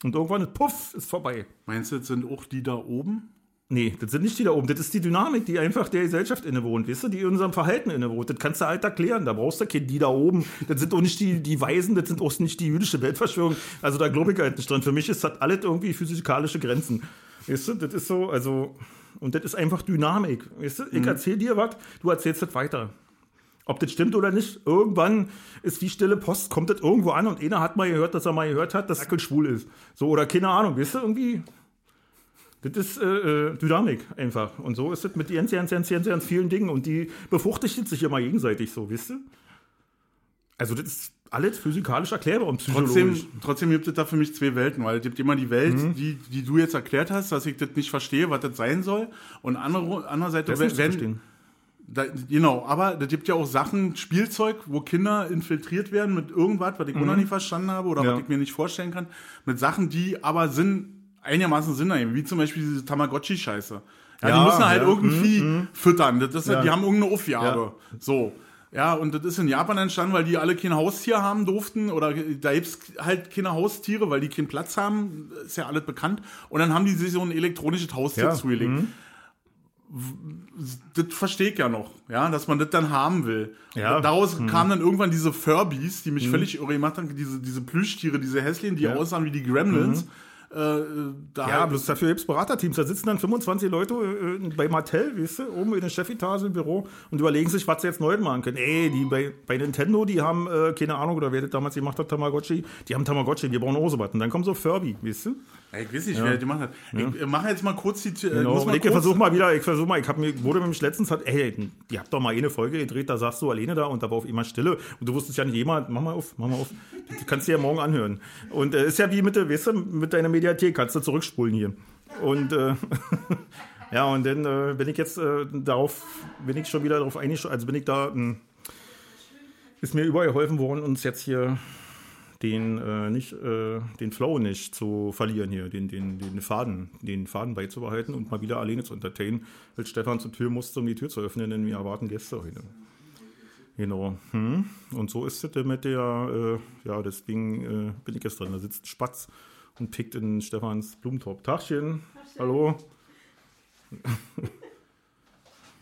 Und irgendwann, puff, ist vorbei. Meinst du, das sind auch die da oben? Nee, das sind nicht die da oben. Das ist die Dynamik, die einfach der Gesellschaft innewohnt, weißt du, die in unserem Verhalten innewohnt. Das kannst du halt erklären. Da brauchst du kein die da oben. Das sind auch nicht die, die Weisen, das sind auch nicht die jüdische Weltverschwörung. Also da glaube ich halt nicht dran. Für mich ist das alles irgendwie physikalische Grenzen. Weißt du, das ist so, also, und das ist einfach Dynamik. Weißt du, ich mhm. erzähl dir was, du erzählst das weiter. Ob das stimmt oder nicht, irgendwann ist wie stille Post, kommt das irgendwo an und einer hat mal gehört, dass er mal gehört hat, dass Ackel schwul ist. So, oder keine Ahnung, weißt du, irgendwie, das ist äh, äh, Dynamik einfach. Und so ist es mit ganz, ganz, ganz, ganz, ganz vielen Dingen. Und die befruchtigt sich immer gegenseitig so, wisst ihr? Also das ist alles physikalisch erklärbar und psychologisch. Trotzdem, trotzdem gibt es da für mich zwei Welten, weil es gibt immer die Welt, mhm. die, die du jetzt erklärt hast, dass ich das nicht verstehe, was das sein soll. Und andere, andererseits, das wenn, da, genau, aber da gibt ja auch Sachen, Spielzeug, wo Kinder infiltriert werden mit irgendwas, was ich mhm. noch nicht verstanden habe oder ja. was ich mir nicht vorstellen kann, mit Sachen, die aber Sinn einigermaßen Sinn ergeben, wie zum Beispiel diese Tamagotchi-Scheiße. Ja, ja, die müssen halt ja. irgendwie mhm, mhm. füttern. Das ist, ja. Die haben irgendeine Aufgabe. So. Ja, und das ist in Japan entstanden, weil die alle kein Haustier haben durften oder da gibt es halt keine Haustiere, weil die keinen Platz haben, ist ja alles bekannt. Und dann haben die sich so ein elektronisches Haustier ja. zugelegt. Mhm. Das verstehe ich ja noch, ja, dass man das dann haben will. Ja. Daraus mhm. kamen dann irgendwann diese Furbies, die mich mhm. völlig irre gemacht haben, diese, diese Plüschtiere, diese hässlichen, die aussahen wie die Gremlins. Mhm ja, bloß dafür gibt es Beraterteams. Da sitzen dann 25 Leute äh, bei Mattel, weißt du, oben in der Chefetage im Büro und überlegen sich, was sie jetzt neu machen können. Ey, die bei, bei Nintendo, die haben, äh, keine Ahnung, oder wer das damals gemacht hat, Tamagotchi, die haben Tamagotchi, die brauchen auch so was. Und dann kommt so Furby, weißt du? Ich weiß nicht, ja. wer das gemacht hat. Ja. Ich mache jetzt mal kurz die. Äh, genau. Mal ich versuche mal wieder, ich versuche mal, ich habe mir, wurde nämlich letztens hat, ey, ihr habt doch mal eine Folge gedreht, da sagst du alleine da und da war auf immer Stille und du wusstest ja nicht jemand, mach mal auf, mach mal auf. Das kannst du ja morgen anhören. Und äh, ist ja wie mit, der, weißt du, mit deiner Mediathek, kannst du zurückspulen hier. Und äh, ja, und dann äh, bin ich jetzt äh, darauf, bin ich schon wieder darauf eingestellt, also bin ich da, hm, ist mir überall geholfen worden, uns jetzt hier den, äh, nicht, äh, den Flow nicht zu verlieren hier, den, den, den Faden, den Faden beizubehalten und mal wieder alleine zu entertainen, weil Stefan zur Tür musste, um die Tür zu öffnen, denn wir erwarten Gäste heute. Genau. Hm. Und so ist es mit der, äh, ja, deswegen äh, bin ich jetzt drin. Da sitzt Spatz und pickt in Stefans Blumentopf. Tagchen. Tagchen. Hallo.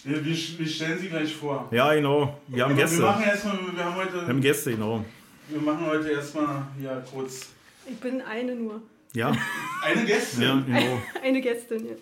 Wir, wir, stellen sie gleich vor. Ja, genau. Wir haben Gäste. Wir machen erstmal, wir haben heute. Wir haben Gäste, genau. Wir machen heute erstmal ja kurz. Ich bin eine nur. Ja. eine Gästin? Ja, genau. Eine Gästin, ja.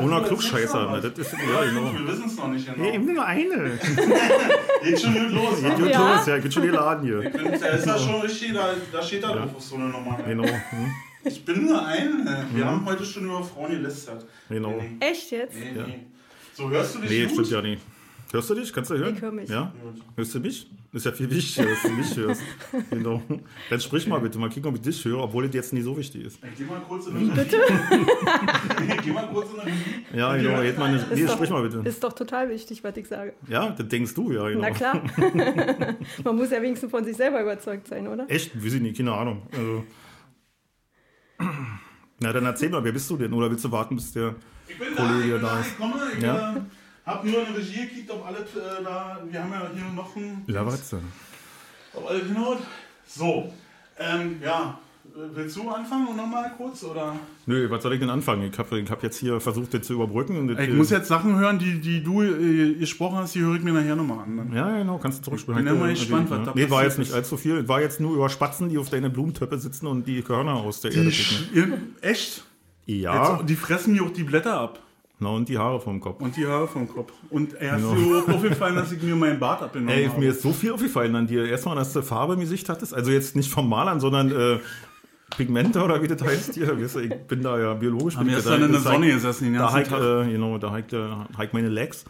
Ohne Klugscheißer, ne? das ist ja genau. Wir wissen es noch nicht genau. Ja, eben nur eine. geht schon gut los. Geht gut ja? los, ja, geht schon die Laden hier. Ich bin, da ist das schon richtig, da, da steht da ja. drauf so eine Nummer. Genau. Hm. Ich bin nur eine. Wir hm. haben heute schon über Frauen gelästert. Genau. Echt jetzt? Nee, nee. So hörst du dich Nee, gut? stimmt ja nicht. Hörst du dich? Kannst du hören? Ich höre mich. Ja? Hörst du mich? Das ist ja viel wichtiger, dass du mich hörst. Genau. Dann sprich mal bitte, mal kicken, ob ich dich höre, obwohl das jetzt nicht so wichtig ist. Ich geh mal kurz in Wie bitte? geh mal kurz in eine Ja, genau. Jetzt mal eine, nee, doch, sprich mal bitte. Ist doch total wichtig, was ich sage. Ja, das denkst du, ja, genau. Na klar. Man muss ja wenigstens von sich selber überzeugt sein, oder? Echt? Weiß ich nicht, keine Ahnung. Also. Na, dann erzähl mal, wer bist du denn? Oder willst du warten, bis der Kollege da ist? Ich komme, ich ja? Hab nur in Regie gekickt, ob alle äh, da. Wir haben ja hier noch ein. Ja, warte. Ob alle genau. So. Ähm, ja. Willst du anfangen nochmal kurz? Oder? Nö, was soll ich denn anfangen? Ich habe ich hab jetzt hier versucht, das zu überbrücken. Und Ich muss jetzt Sachen hören, die, die du äh, gesprochen hast, die höre ich mir nachher nochmal an. Dann. Ja, genau, kannst du zurückspielen. Bin ja mal gespannt, was da Nee, war passiert jetzt nicht allzu viel. War jetzt nur über Spatzen, die auf deine Blumentöpfe sitzen und die Körner aus der Die Erde picken. echt? Ja, Jetzt, die fressen mir auch die Blätter ab. Na und die Haare vom Kopf. Und die Haare vom Kopf. Und er hat dir auch aufgefallen, dass ich mir meinen Bart abgenommen Ey, habe. mir ist so viel aufgefallen an dir. Erstmal, dass du Farbe im Gesicht hattest. Also jetzt nicht vom Malern, sondern äh, Pigmente oder wie das heißt hier. Weißt du, ich bin da ja biologisch. Haben bin wir ich gestern da- in der Sonne gesessen den Da ganzen halt, Tag. äh, genau, da äh, halt meine Legs.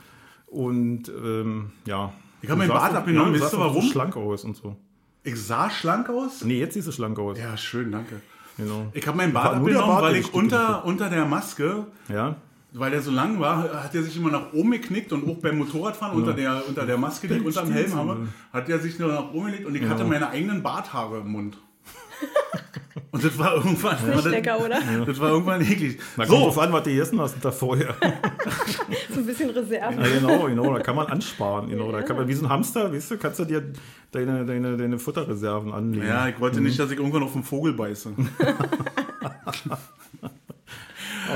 Und ähm, ja. Ich hab meinen Bart abgenommen, ja, weißt du auch so warum? schlank aus und so. Ich sah schlank aus? Nee, jetzt siehst du schlank aus. Ja, schön, danke. Genau. Ich habe meinen Bart abgenommen, Bart, weil ich unter, unter der Maske, Ja, weil der so lang war, hat er sich immer nach oben geknickt und auch beim Motorradfahren unter, der, unter der Maske, die ich unter dem Helm habe, hat er sich nur nach oben gelegt und ich hatte meine eigenen Barthaare im Mund. Und das war irgendwann. Nicht das, lecker, oder? das war irgendwann eklig. da kommt So, drauf an, was du gegessen hast da vorher. So ein bisschen Reserve. Ja, genau, genau, da kann man ansparen. Genau. Da kann man wie so ein Hamster, weißt du, kannst du dir deine, deine, deine Futterreserven anlegen. ja, ich wollte nicht, dass ich irgendwann auf einen Vogel beiße.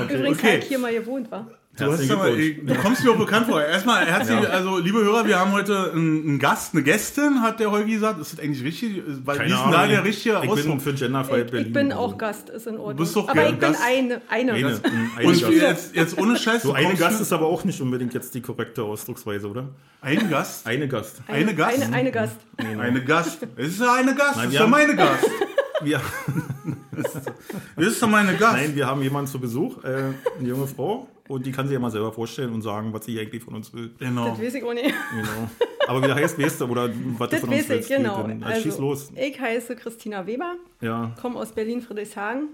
Übrigens, okay. halt hier mal gewohnt, war. Du, Glückwunsch. du kommst mir auch bekannt vor. Erstmal herzlich, also liebe Hörer, wir haben heute einen, Gast, eine Gästin, hat der Holgi gesagt. Ist das eigentlich richtig? Weil, Keine ist da der richtige Ich bin Ausdruck? für genderfrei Ich, Berlin. ich bin auch Gast, ist in Ordnung. bist doch Aber ich bin Gast. eine. eine. Eine, eine Und Gast. jetzt, jetzt ohne Scheiß, So du eine Gast ist aber auch nicht unbedingt jetzt die korrekte Ausdrucksweise, oder? ein Gast? Eine Gast. Eine Gast? Eine, eine Gast. Eine Gast. Es ist ja eine Gast. Nein, das ist ja meine Gast. Wir, Das ist doch meine Gast. nein, wir haben jemanden zu Besuch, äh, eine junge Frau, und die kann sich ja mal selber vorstellen und sagen, was sie eigentlich von uns will. Genau. Das weiß ich auch nicht. Genau. Aber wie heißt, weißt du, oder was du Das von uns weiß ich, willst. genau. Dann, also, schieß los. ich heiße Christina Weber, Ja, komme aus Berlin-Friedrichshagen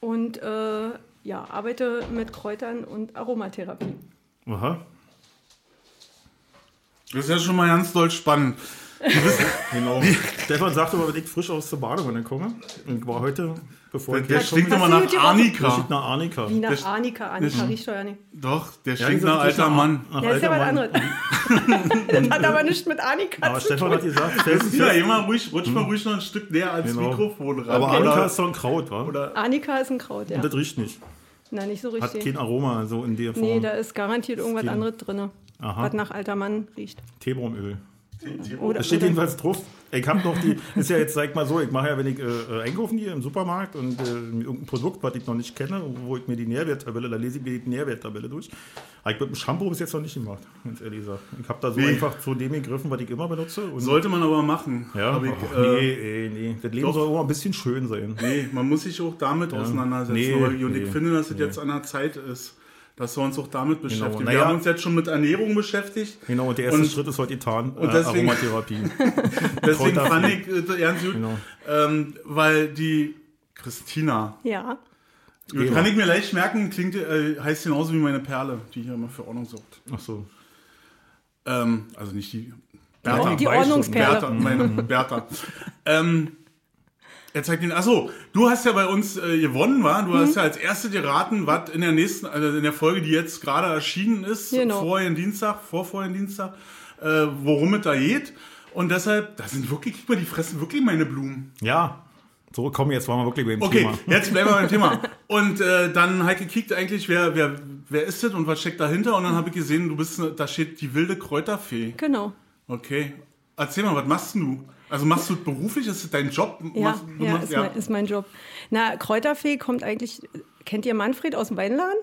und äh, ja, arbeite mit Kräutern und Aromatherapie. aha. Das ist ja schon mal ganz doll spannend. Genau. Stefan sagte aber, wenn ich frisch aus der Badewanne komme, und war heute, bevor ich Der stinkt immer nach Arnika. steht nach Arnika. Wie nach Annika. Annika riecht doch ja nicht. Doch, der Ja, stinkt nach alter Mann. nach Ja, ist ja was anderes. das hat aber nichts mit Annika Aber zu Stefan tun. hat gesagt, stellst Ja, immer ruhig, rutsch mal ruhig noch ein Stück näher ans Genau. Mikrofon ran. aber Arnika ist so ein Kraut, wa? oder Annika ist ein Kraut, ja. Und das riecht nicht. Na, nicht so Hat richtig. kein Aroma so in der Form. Nee, da ist garantiert irgendwas anderes drin, Aha. was nach alter Mann riecht. Teebaumöl. Oder, Da steht jedenfalls drauf. Ich habe noch die, ist ja jetzt, sag ich mal so, ich mache ja, wenn ich äh, äh, einkaufen gehe im Supermarkt und äh, irgendein Produkt, was ich noch nicht kenne, wo ich mir die Nährwerttabelle, da lese ich mir die Nährwerttabelle durch. Habe ich mit dem Shampoo bis jetzt noch nicht gemacht, ganz ehrlich gesagt. Ich habe da so Nee. einfach zu dem gegriffen, was ich immer benutze. Und, sollte man aber machen. ja, Aber ich, ach, äh, nee, nee. Das Leben doch. soll auch ein bisschen schön sein. Nee, man muss sich auch damit auseinandersetzen. Nee, und ich nee, finde, dass es nee. jetzt an der Zeit ist, dass wir uns auch damit beschäftigen. Wir Naja. haben uns jetzt schon mit Ernährung beschäftigt. Genau, und der erste Und- Schritt ist heute getan, und äh, deswegen- Aromatherapie. Deswegen Kräuter- fand ich äh, ernst gut, Genau. ähm, weil die Christina, ja, gut, kann ich mir leicht merken, klingt, äh, heißt genauso wie meine Perle, die hier immer für Ordnung sorgt. Ach so. Ähm, also nicht die die, Bertha. die du, Ordnungsperle. Bertha, meine Bertha. ähm, er zeigt den. Achso, du hast ja bei uns äh, gewonnen, war? Du Mhm. hast ja als erste geraten, was in der nächsten, also in der Folge, die jetzt gerade erschienen ist, Genau. vorher Dienstag, vor vorher Dienstag, äh, worum es da geht. Und deshalb, da sind wirklich, guck mal, die fressen wirklich meine Blumen. Ja, so komm, jetzt waren wir wirklich beim Okay, Thema. jetzt bleiben wir beim Thema. Und äh, dann Heike gekickt eigentlich, wer, wer, wer ist das und was steckt dahinter? Und dann habe ich gesehen, du bist, da steht die wilde Kräuterfee. Genau. Okay. Erzähl mal, was machst denn du? Also machst du es beruflich? Ist das dein Job? Ja, Machst- du ja, machst- ist, Mein, ist mein Job. Na, Kräuterfee kommt eigentlich, kennt ihr Manfred aus dem Weinladen?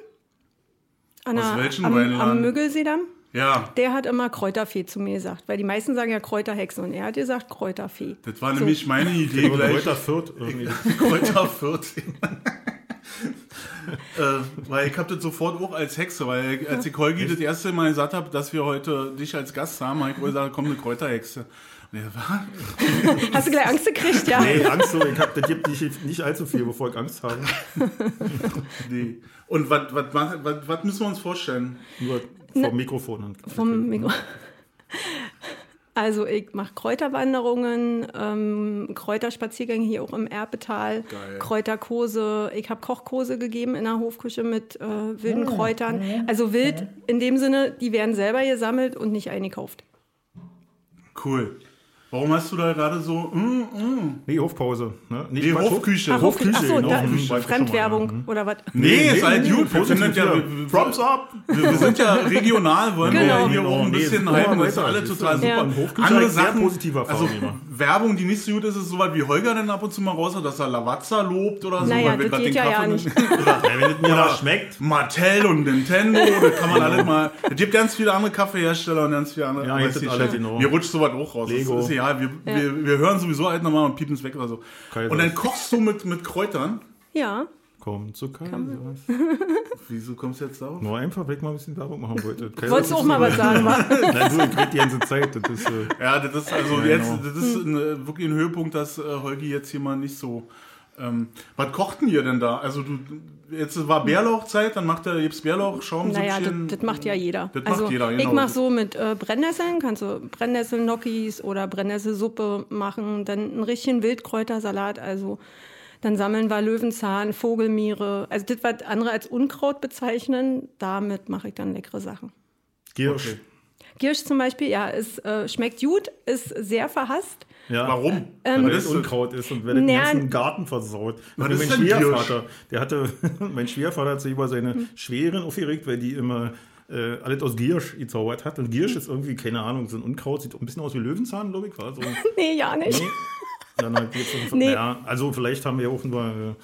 An Aus welchem am, Weinladen? Am Müggelseedamm? ja, Der hat immer Kräuterfee zu mir gesagt, weil die meisten sagen ja Kräuterhexe und er hat gesagt Kräuterfee. das war So. nämlich meine Idee gleich. Kräuter Fürth irgendwie. Kräuter Fürth. äh, weil ich habe das sofort auch als Hexe, weil als ich Holgi das erste Mal gesagt habe, dass wir heute dich als Gast haben, habe ich gesagt, komm, eine Kräuterhexe. Und er war, Hast du gleich Angst gekriegt, ja? Nee, Angst so, ich hab, das gibt nicht, nicht allzu viel, bevor ich Angst habe. nee. Und was, was, mach- was, was müssen wir uns vorstellen? Nur vom Mikrofon. Und Vom Mikro. Also ich mache Kräuterwanderungen, ähm, Kräuterspaziergänge hier auch im Erbetal, Geil. Kräuterkurse. Ich habe Kochkurse gegeben in der Hofküche mit äh, wilden Kräutern. Also wild in dem Sinne, die werden selber gesammelt und nicht eingekauft. Cool. Warum hast du da gerade so, mm, mm. Nee, Hofpause. Ne? Nicht Nee, Quatsch, Hofküche. Ach, Hofküche. Ach so, genau. da, Hm, weiß ich Fremdwerbung mal, oder was? Nee, ist halt gut. Wir sind ja, Props up! wir, wir sind ja regional, wollen Genau. wir hier Genau, auch ein nee, bisschen ist halten. Das ist alle total super. Ja. Hofküche Andere Sachen, positive Erfahrungen also. Werbung, die nicht so gut ist, ist so was wie Holger dann ab und zu mal raus hat, dass er Lavazza lobt oder so. Naja, weil wir das geht den ja ja Kaffee nicht. Oder Ja, wenn es mir was schmeckt. Mattel und Nintendo, das kann man alles mal. Es gibt ganz viele andere Kaffeehersteller und ganz viele andere. Ja, aber jetzt ist sind nicht alle, schlimm. genau. Mir rutscht sowas auch raus. Lego. Das ist egal. Wir, Ja. wir, wir hören sowieso halt nochmal und piepen es weg oder so. Kaisers. Und dann kochst du mit, mit Kräutern. Ja. Komm zu Kaisers. Wieso kommst du jetzt darauf? Nur einfach, weil ich mal ein bisschen Werbung machen wollte. Kaisers Wolltest du auch mal so- was sagen, wa? Nein, du, ich rede die ganze Zeit. Das ist, äh, Ja, das ist also Ja, jetzt, genau. das ist ein, äh, wirklich ein Höhepunkt, dass äh, Holgi jetzt hier mal nicht so. Ähm, was kochten ihr denn da? Also du, jetzt war Bärlauchzeit, dann macht er jetzt Bärlauch, Schaumsüppchen. Naja, das, das macht ja jeder. Das macht also jeder, ich genau. mache so mit äh, Brennnesseln, kannst du Brennnesseln-Gnocchis oder Brennnesselsuppe machen, dann einen richtigen Wildkräutersalat, also dann sammeln wir Löwenzahn, Vogelmiere, also das, was andere als Unkraut bezeichnen, damit mache ich dann leckere Sachen. Giersch. Okay. Giersch zum Beispiel, ja, es äh, schmeckt gut, ist sehr verhasst. Ja. Warum? Weil Was das Unkraut ist und wer den ganzen Garten versaut. Was ist mein? Schwiegervater, der hatte, mein Schwiegervater hat sich über seine Hm. Schweren aufgeregt, weil die immer äh, alles aus Giersch gezaubert hat. Und Giersch ist irgendwie, keine Ahnung, so ein Unkraut, sieht ein bisschen aus wie Löwenzahn, glaube ich. War so, Nee, ja nicht. nee. Dann halt um, Nee. ja, also vielleicht haben wir auch nur.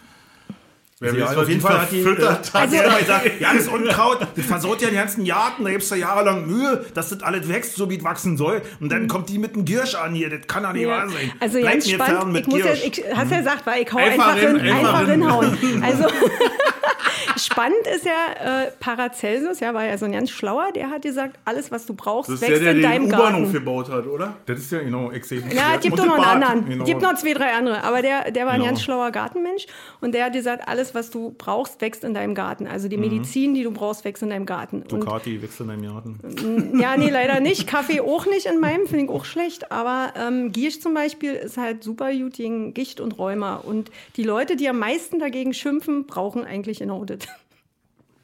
Äh, Wer ja, weiß, auf jeden Fall hat die, äh, verfüttert die immer gesagt, ja, das Unkraut, das versaut ja den ganzen Garten, da gibt's ja jahrelang Mühe, dass das alles wächst, so wie es wachsen soll. Und dann kommt die mit dem Giersch an hier, das kann doch nicht Ja. wahr sein. Also Bleibt ganz mir spannend. fern mit ich muss ja, Giersch. ich hast ja gesagt, weil ich hau Einfach hin, einfach hinhauen. Also spannend ist ja äh, Paracelsus, ja, war ja so ein ganz schlauer, der hat gesagt, alles was du brauchst, Das ist der, wächst der in den deinem U-Bahnhof Garten. gebaut hat, oder? Das ist ja genau extrem. Ja, es gibt doch noch das einen anderen. genau. Es gibt noch zwei, drei andere. Aber der, der war ein Genau. ganz schlauer Gartenmensch. Und der hat gesagt, alles, was du brauchst, wächst in deinem Garten. Also Mhm. die Medizin, die du brauchst, wächst in deinem Garten. Und Ducati wächst in deinem Garten. Ja, nee, leider nicht. Kaffee auch nicht in meinem, finde ich auch schlecht. Aber ähm, Giersch zum Beispiel ist halt super gut gegen Gicht und Rheuma. Und die Leute, die am meisten dagegen schimpfen, brauchen eigentlich genau das.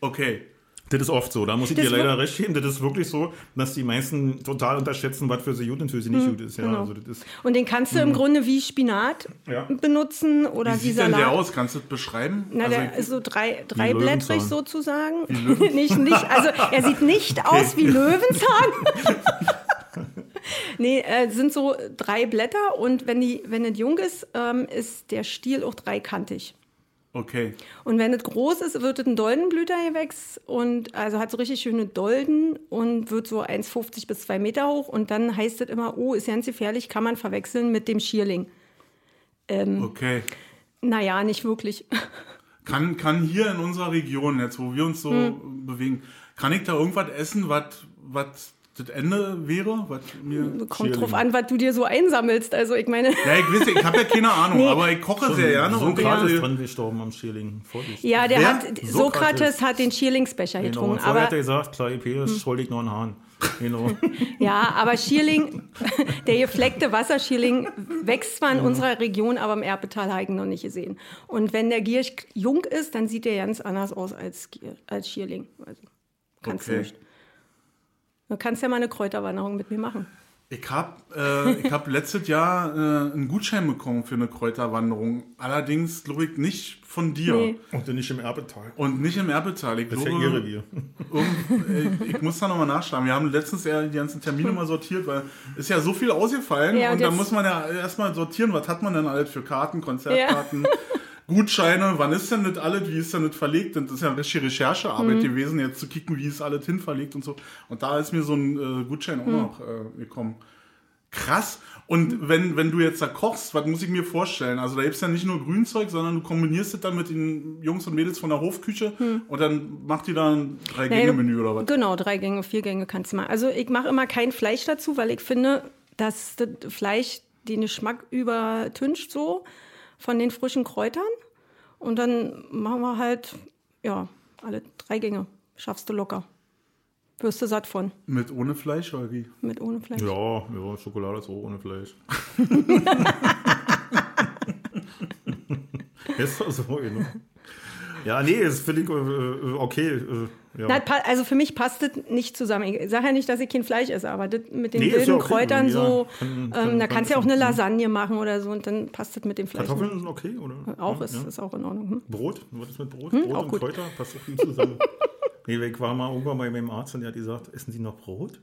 Okay. Das ist oft so, da muss ich Das dir leider recht geben. Das ist wirklich so, dass die meisten total unterschätzen, was für sie gut und für sie nicht gut ist. Ja, genau. also das ist Und den kannst du im Grunde wie Spinat Ja. benutzen oder Wie wie, sieht denn Salat. der aus? Kannst du das beschreiben? Na, Also der ist so drei, dreiblättrig sozusagen. nicht, nicht, also er sieht nicht aus wie Löwenzahn. nee, äh, sind so drei Blätter und wenn die, wenn es jung ist, ähm, ist der Stiel auch dreikantig. Okay. Und wenn es groß ist, wird es ein Doldenblütergewächs und also hat so richtig schöne Dolden und wird so 1,50 bis 2 Meter hoch. Und dann heißt es immer, oh, ist ganz gefährlich, kann man verwechseln mit dem Schierling. Okay. Naja, nicht wirklich. Kann, kann hier in unserer Region, jetzt wo wir uns so Hm. bewegen, kann ich da irgendwas essen, was das Ende wäre? Was mir Kommt drauf an, was du dir so einsammelst. Also ich meine, ja, ich weiß, ich habe ja keine Ahnung, Nee. aber ich koche sehr gerne. Sokrates ich- dran gestorben am Schierling. Ja, der Wer? hat, Sokrates. Sokrates hat den Schierlingsbecher Genau, getrunken. und vorher hat er Aber, gesagt, klar, Penis, schuldig ich noch einen Hahn. Genau. ja, aber Schierling, der gefleckte Wasserschierling wächst zwar in unserer Region, aber im Erbetal habe ich noch nicht gesehen. Und wenn der Giersch jung ist, dann sieht der ganz anders aus als, als Schierling. Also kannst du Okay. nicht. Du kannst ja mal eine Kräuterwanderung mit mir machen. Ich habe äh, ich hab letztes Jahr äh, einen Gutschein bekommen für eine Kräuterwanderung. Allerdings, glaube ich, nicht von dir. Nee. Und nicht im Erbetal. Und nicht im Erbetal. Ich Das ja glaube, Revier. irgend- äh, ich muss da nochmal nachschlagen. Wir haben letztens ja die ganzen Termine mal sortiert, weil ist ja so viel ausgefallen. Ja, und und da muss man ja erstmal sortieren, was hat man denn alles für Karten, Konzertkarten, Gutscheine, wann ist denn das alles, wie ist denn das verlegt? Und das ist ja eine richtige Recherchearbeit gewesen, jetzt zu kicken, wie ist alles hinverlegt und so. Und da ist mir so ein äh, Gutschein auch noch äh, gekommen. Krass. Und wenn, wenn du jetzt da kochst, was muss ich mir vorstellen? Also da gibt's ja nicht nur Grünzeug, sondern du kombinierst es dann mit den Jungs und Mädels von der Hofküche und dann macht die da ein Drei-Gänge-Menü oder was? Genau, drei Gänge, vier Gänge kannst du mal. Also ich mache immer kein Fleisch dazu, weil ich finde, dass das Fleisch den Geschmack übertüncht so von den frischen Kräutern. Und dann machen wir halt, ja, alle drei Gänge. Schaffst du locker. Wirst du satt von, Mit ohne Fleisch oder wie? mit ohne Fleisch. Ja, ja, Schokolade ist auch ohne Fleisch. ist doch so, genau. Ja, nee, das finde ich äh, okay. Äh, ja. Na, also für mich passt das nicht zusammen. Ich sage ja nicht, dass ich kein Fleisch esse, aber das mit den Nee, ist wilden ja okay. Kräutern Ja, so, kann- ähm, kann- da kann kannst du ja auch eine. Lasagne machen oder so und dann passt das mit dem Fleisch. Kartoffeln sind okay, oder? Auch ja, ist, ja. ist auch in Ordnung. Hm? Brot? Was ist mit Brot? Hm, Brot auch und gut. Kräuter passt doch viel zusammen. nee, ich war mal irgendwann bei meinem Arzt und der hat gesagt, essen Sie noch Brot?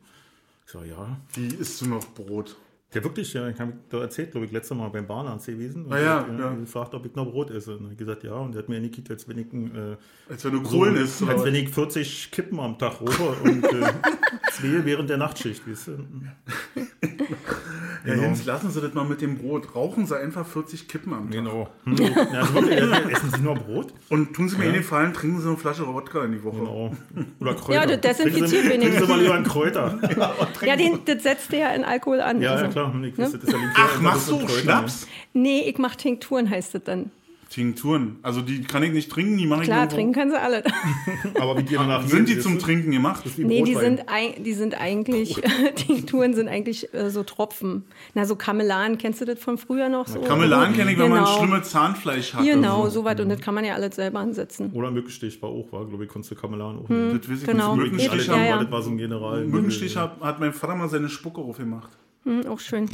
Ich so, ja. Wie isst du noch Brot? Ja, wirklich, ja. Ich habe da erzählt, glaube ich, letztes Mal beim Bahnarzt gewesen. Und Ah, ja, hat, ja. gefragt, ob ich noch Brot esse. Und er hat gesagt, ja. Und er hat mir angekickt, als wenn ich, äh, Als wenn du so, Kohlen isst. oder als wenn ich 40 Kippen am Tag rauche und äh, zwei während der Nachtschicht, weißt du? Ja, Genau. Jens, lassen Sie das mal mit dem Brot. Rauchen Sie einfach 40 Kippen am Tag. Genau. Hm. Ja, also wirklich, essen Sie nur Brot? Und tun Sie mir einen Gefallen, trinken Sie eine Flasche Wodka in die Woche. Genau. Oder Kräuter. Ja, das desinfiziert Sie- Trinken. Sie mal lieber einen Kräuter. Ja, den, das setzt ja in Alkohol an. Ja, also. ja, klar. Ich weiß, das ist ja Ach, machst du mit Kräutern, Schnaps? Nee, ich mach Tinkturen, heißt das dann. Tinkturen. Also die kann ich nicht trinken, die mache ich Klar, trinken können sie alle. Aber wie die danach Sind die zum? Trinken gemacht? Nee, die sind, die sind eigentlich, Tinkturen sind eigentlich äh, so Tropfen. Na, so Kamelan, kennst du das von früher noch? So? Kamelan kenne ich, wenn man Genau. schlimmes Zahnfleisch hat. Genau, Also. so weit. Und das kann man ja alles selber ansetzen. Oder Mückenstich war auch, war, glaube ich, konntest du Kamelan auch. Hm. Das weiß ich Genau. nicht. Mückenstich Ja, haben, ja. war so ein General. Mückenstich hat, hat mein Vater mal seine Spucke aufgemacht. Hm, auch schön.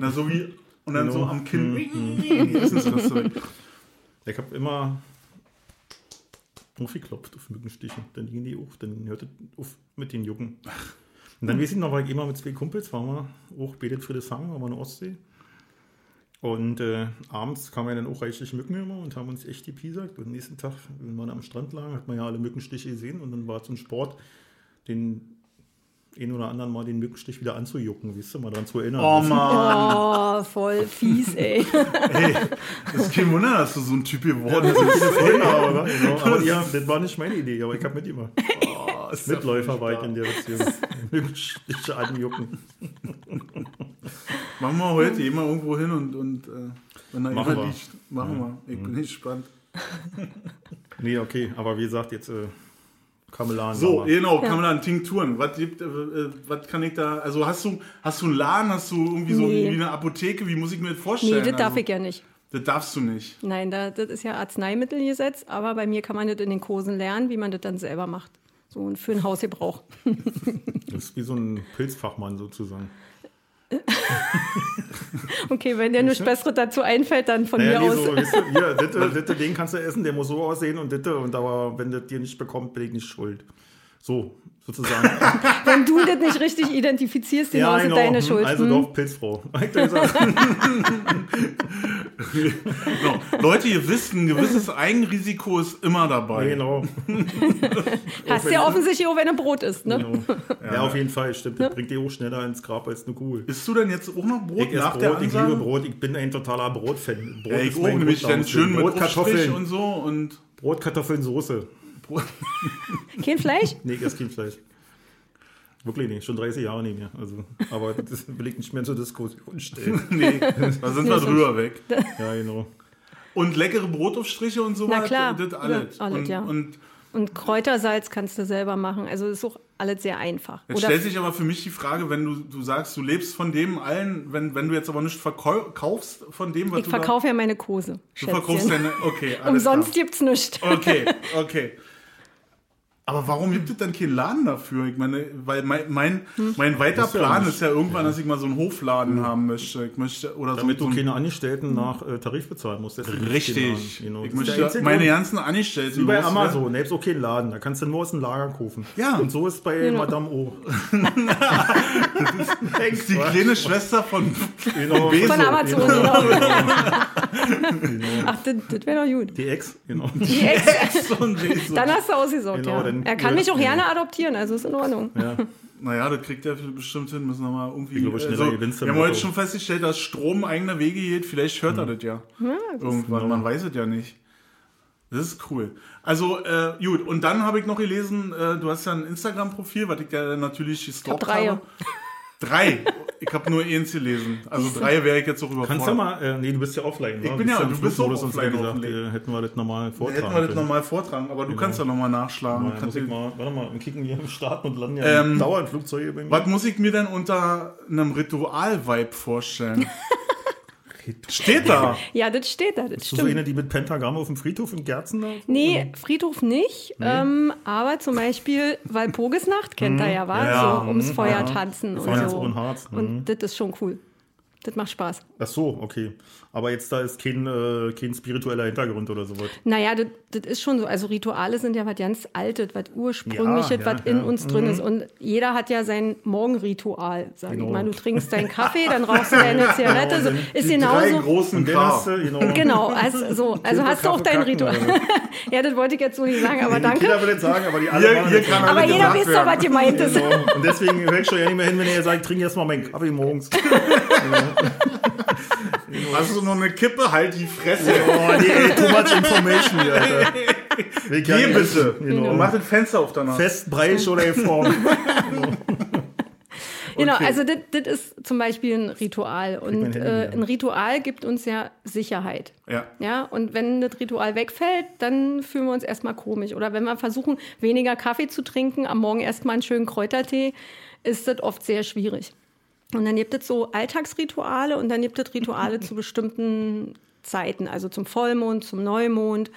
Na, so wie, und dann so Genau. am Kinn. Essensreste weg. Ich habe immer aufgeklopft auf Mückenstiche. Dann gingen die auf, dann hörte auf mit den Jucken. Und dann weiß ich noch, weil ich immer mit zwei Kumpels waren wir auch betet für das Hang, waren wir in der Ostsee. Und äh, abends kamen ja dann auch reichlich Mücken immer und haben uns echt gepiesackt. Und am nächsten Tag, wenn wir am Strand lagen, hat man ja alle Mückenstiche gesehen. Und dann war es so ein Sport, den einen oder anderen mal den Mückenstich wieder anzujucken, weißt du, mal dran zu erinnern. Oh? Mann. Oh, voll fies, ey. Ey, das ist kein Wunder, dass du so ein Typ geworden bist. Genau, aber, genau. aber ja, das war nicht meine Idee, aber ich habe mitgemacht. Oh, ist ja Mitläufer war ich in der Beziehung. Mückenstiche anjucken. Machen wir heute, wir irgendwo hin und, und äh, wenn da Machen wir. liegt, machen wir. Ich bin gespannt. Nee, okay, aber wie gesagt, jetzt äh, Kamelan. So, genau, dann Tinkturen. Was, gibt, äh, äh, was kann ich da, also hast du, hast du einen Laden, hast du irgendwie so Nee. wie eine Apotheke, wie muss ich mir das Nee, vorstellen? das darf also, ich ja nicht. Das darfst du nicht. Nein, da, das ist ja Arzneimittelgesetz, aber bei mir kann man das in den Kursen lernen, wie man das dann selber macht. So und für einen Hausgebrauch. Das ist wie so ein Pilzfachmann sozusagen. Okay, wenn dir nichts Besseres dazu einfällt, dann von Naja, mir nee, aus. so, weißt du, hier, ditte, ditte, den kannst du essen, der muss so aussehen und ditte, und aber wenn das dir nicht bekommt, bin ich nicht schuld. So, sozusagen. Wenn du das nicht richtig identifizierst, genau, ist es deine Schuld. Also Hm? doch, ich gesagt. Genau. Leute, ihr wisst, ein gewisses Eigenrisiko ist immer dabei. genau. Hast ja offensichtlich auch, wenn du Brot isst, ne? genau. Ja, auf jeden Fall, stimmt. Das bringt dich auch schneller ins Grab als eine Kugel. Isst du denn jetzt auch noch Brot Ich nach der Brot, ich Ansage? liebe Brot, ich bin ein totaler Brotfan. Brot Ja, ich ist auch, mein nämlich dann schön mit Brot, Aufstrich Kartoffeln, und so und Brot, Kartoffeln, Soße. Kein Fleisch? Nee, ich esse kein Fleisch. Wirklich nicht, schon 30 Jahre nicht mehr. Also, aber das will ich nicht mehr zur Diskussion stellen. nee, da sind wir drüber weg. Ja, genau. Und leckere Brotaufstriche und so Na klar. das alles. Ja, alles, und, ja. und Und Kräutersalz kannst du selber machen. Also ist auch alles sehr einfach. Jetzt Oder stellt sich aber für mich die Frage, wenn du, du sagst, du lebst von dem allen, wenn, wenn du jetzt aber nicht verkaufst von dem, was ich du verkaufe ja meine Kurse. da, du verkaufst Schätzchen. deine, okay, alles Umsonst klar. gibt's nichts. Okay, okay. Aber warum gibt es dann keinen Laden dafür? Ich meine, weil mein, mein, Hm. mein weiter Ist ja Plan nicht- ist ja irgendwann, dass ich mal so einen Hofladen haben möchte. Ich möchte oder Damit so, du so keine Angestellten nach äh, Tarif bezahlen musst. Richtig. Genau. Ich ist der möchte meine ganzen Angestellten Wie bei. Amazon, selbst okay einen Laden, da kannst du nur aus dem Lager kaufen. Ja. Und so ist bei Genau. Madame O. Das ist die kleine Schwester von Genau. Von Amazon, genau. Ach, das, das wäre doch gut. Die Ex, genau. Die Ex, Von Bezos. dann hast du ausgesorgt, Genau, ja. Dann- Er kann mich auch gerne adoptieren, also ist in Ordnung. Ja. Naja, das kriegt er bestimmt hin. Müssen wir mal irgendwie. Ich glaube, schneller also, gewinnst wir haben heute schon festgestellt, dass Strom eigene Wege geht. Vielleicht hört er das ja. Irgendwann. Man weiß es ja nicht. Das ist cool. Also, äh, gut. Und dann habe ich noch gelesen, äh, du hast ja ein Instagram-Profil, was ich ja natürlich gestalkt drei. habe. Drei. Ich habe nur eins gelesen. Also drei wäre ich jetzt auch überfordert. Kannst du mal, äh, nee, du bist ja offline. Ich wa? bin ja- du bist sonst offline gesagt, äh, hätten wir das normal vortragen Hätten wir das nochmal vortragen, aber du kannst ja nochmal nachschlagen. Kannst muss ich mal, warte mal, wir kicken hier im Start und landen ja Ähm, dauernd Flugzeuge bei mir. Was muss ich mir denn unter einem Ritual-Vibe vorstellen? Steht da. Ja, das steht da, das Bist du so stimmt. eine, die mit Pentagramm auf dem Friedhof in Gerzen da? Nee, Friedhof nicht, ähm, aber zum Beispiel Walpurgisnacht kennt er ja, war Ja, so ums mhm, Feuer ja. tanzen und Feuer so. und Harz, mhm. Und das ist schon cool. Das macht Spaß. Ach so, okay. Aber jetzt da ist kein, äh, kein spiritueller Hintergrund oder sowas. Naja, das, das ist schon so. Also Rituale sind ja was ganz Altes, was Ursprüngliches, Ja, ja, was in ja. Mhm. uns drin ist. Und jeder hat ja sein Morgenritual, sag Genau. ich mal. Du trinkst deinen Kaffee, dann rauchst du deine Zigarette. So, ist Die drei genauso. großen dann K. hast du, genau. Genau, also, so. also hast du auch dein kacken, Ritual. Ja, das wollte ich jetzt so nicht sagen, aber danke. Jeder will nicht sagen, aber die alle Hier, machen hier kann. Aber jeder weiß doch, was werden. gemeint ist. Genau. Und deswegen hört schon ja nicht mehr hin, wenn er sagt, trink erst mal meinen Kaffee morgens. Hast du noch eine Kippe? Halt die Fresse. Oh, nee, ey, too much information hier, Alter. Ich Geh bitte. Genau. Und mach das Fenster auf danach. Fest, Breich oder in Form. Genau, Okay. also das ist zum Beispiel ein Ritual. Und äh, ein Ritual gibt uns ja Sicherheit. Ja. Ja, und wenn das Ritual wegfällt, dann fühlen wir uns erstmal komisch. Oder wenn wir versuchen, weniger Kaffee zu trinken, am Morgen erstmal einen schönen Kräutertee, ist das oft sehr schwierig. Und dann gibt es so Alltagsrituale und dann gibt es Rituale zu bestimmten Zeiten, also zum Vollmond, zum Neumond,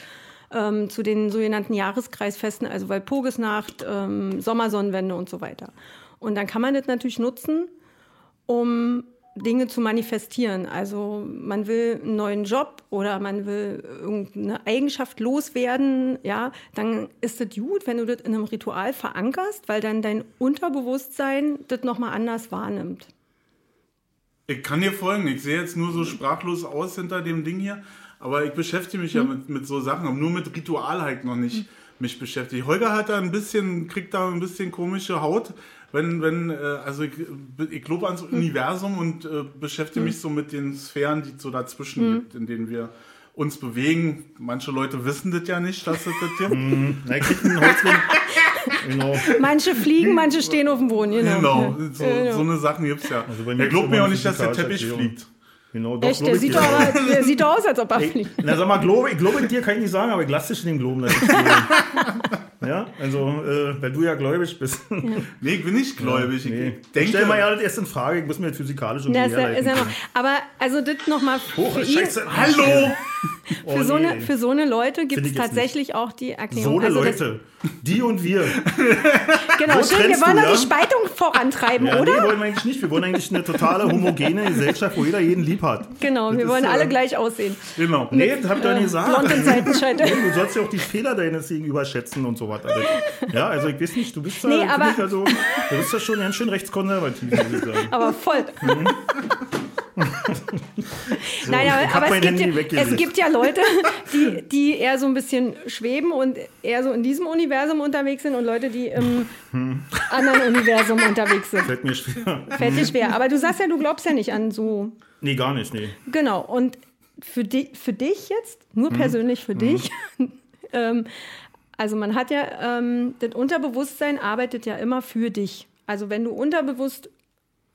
ähm, zu den sogenannten Jahreskreisfesten, also Walpurgisnacht, ähm, Sommersonnenwende und so weiter. Und dann kann man das natürlich nutzen, um Dinge zu manifestieren. Also man will einen neuen Job oder man will irgendeine Eigenschaft loswerden, ja, dann ist es gut, wenn du das in einem Ritual verankerst, weil dann dein Unterbewusstsein das nochmal anders wahrnimmt. Ich kann dir folgen. Ich sehe jetzt nur so sprachlos aus hinter dem Ding hier. Aber ich beschäftige mich ja Hm. mit, mit so Sachen, aber nur mit Ritual halt noch nicht mich beschäftigt. Holger hat da ein bisschen, kriegt da ein bisschen komische Haut, wenn, wenn, äh, also ich, ich glaube ans Hm. Universum und äh, beschäftige mich so mit den Sphären, die es so dazwischen gibt, in denen wir uns bewegen. Manche Leute wissen das ja nicht, dass es das gibt. Na, einen Holzring. Genau. Manche fliegen, manche stehen auf dem Boden. Genau. Genau, so, Genau. so eine Sachen gibt es ja. Also er glaubt mir auch nicht, dass der Teppich fliegt. Genau, doch, Echt, der ich sieht, doch aber, der sieht doch aus, als ob er fliegt. Na, sag mal, glaube, ich glaube dir kann ich nicht sagen, aber ich lasse dich in dem ich glaube. ja, also, äh, weil du ja gläubig bist. Nee, ich bin nicht gläubig. Nee. Ich Ich denke, stell mal ja das erst in Frage, ich muss mir das physikalisch und Ja, ist ja, ist ja noch, aber also das nochmal. Hallo! Oh, für, so nee. eine, für so eine Leute gibt es tatsächlich auch die Erklärung. So eine also das- Leute. Die und wir. Genau, So schön, wir wollen doch ja? die Spaltung vorantreiben, Ja, nee, oder? wollen wir eigentlich nicht. Wir wollen eigentlich eine totale homogene Gesellschaft, wo jeder jeden lieb hat. Genau, Das wir ist, wollen äh, alle gleich aussehen. Genau. Nee, das hab ich doch nicht gesagt. Blond und. Nee, du sollst ja auch die Fehler deines Gegenüber schätzen und so weiter. Ja, also ich weiß nicht, du bist da, Nee, aber- also, du bist ja schon ganz schön rechtskonservativ, muss ich sagen. Aber voll. Mhm. Nein, aber, aber es, gibt ja, es gibt ja Leute, die, die eher so ein bisschen schweben und eher so in diesem Universum unterwegs sind und Leute, die im anderen Universum unterwegs sind. Fällt mir schwer. Fällt dir schwer. Aber du sagst ja, du glaubst ja nicht an so. Nee, gar nicht, nee. Genau. Und für, di für dich jetzt, nur Mhm. persönlich für dich, ähm, also man hat ja, ähm, das Unterbewusstsein arbeitet ja immer für dich. Also wenn du unterbewusst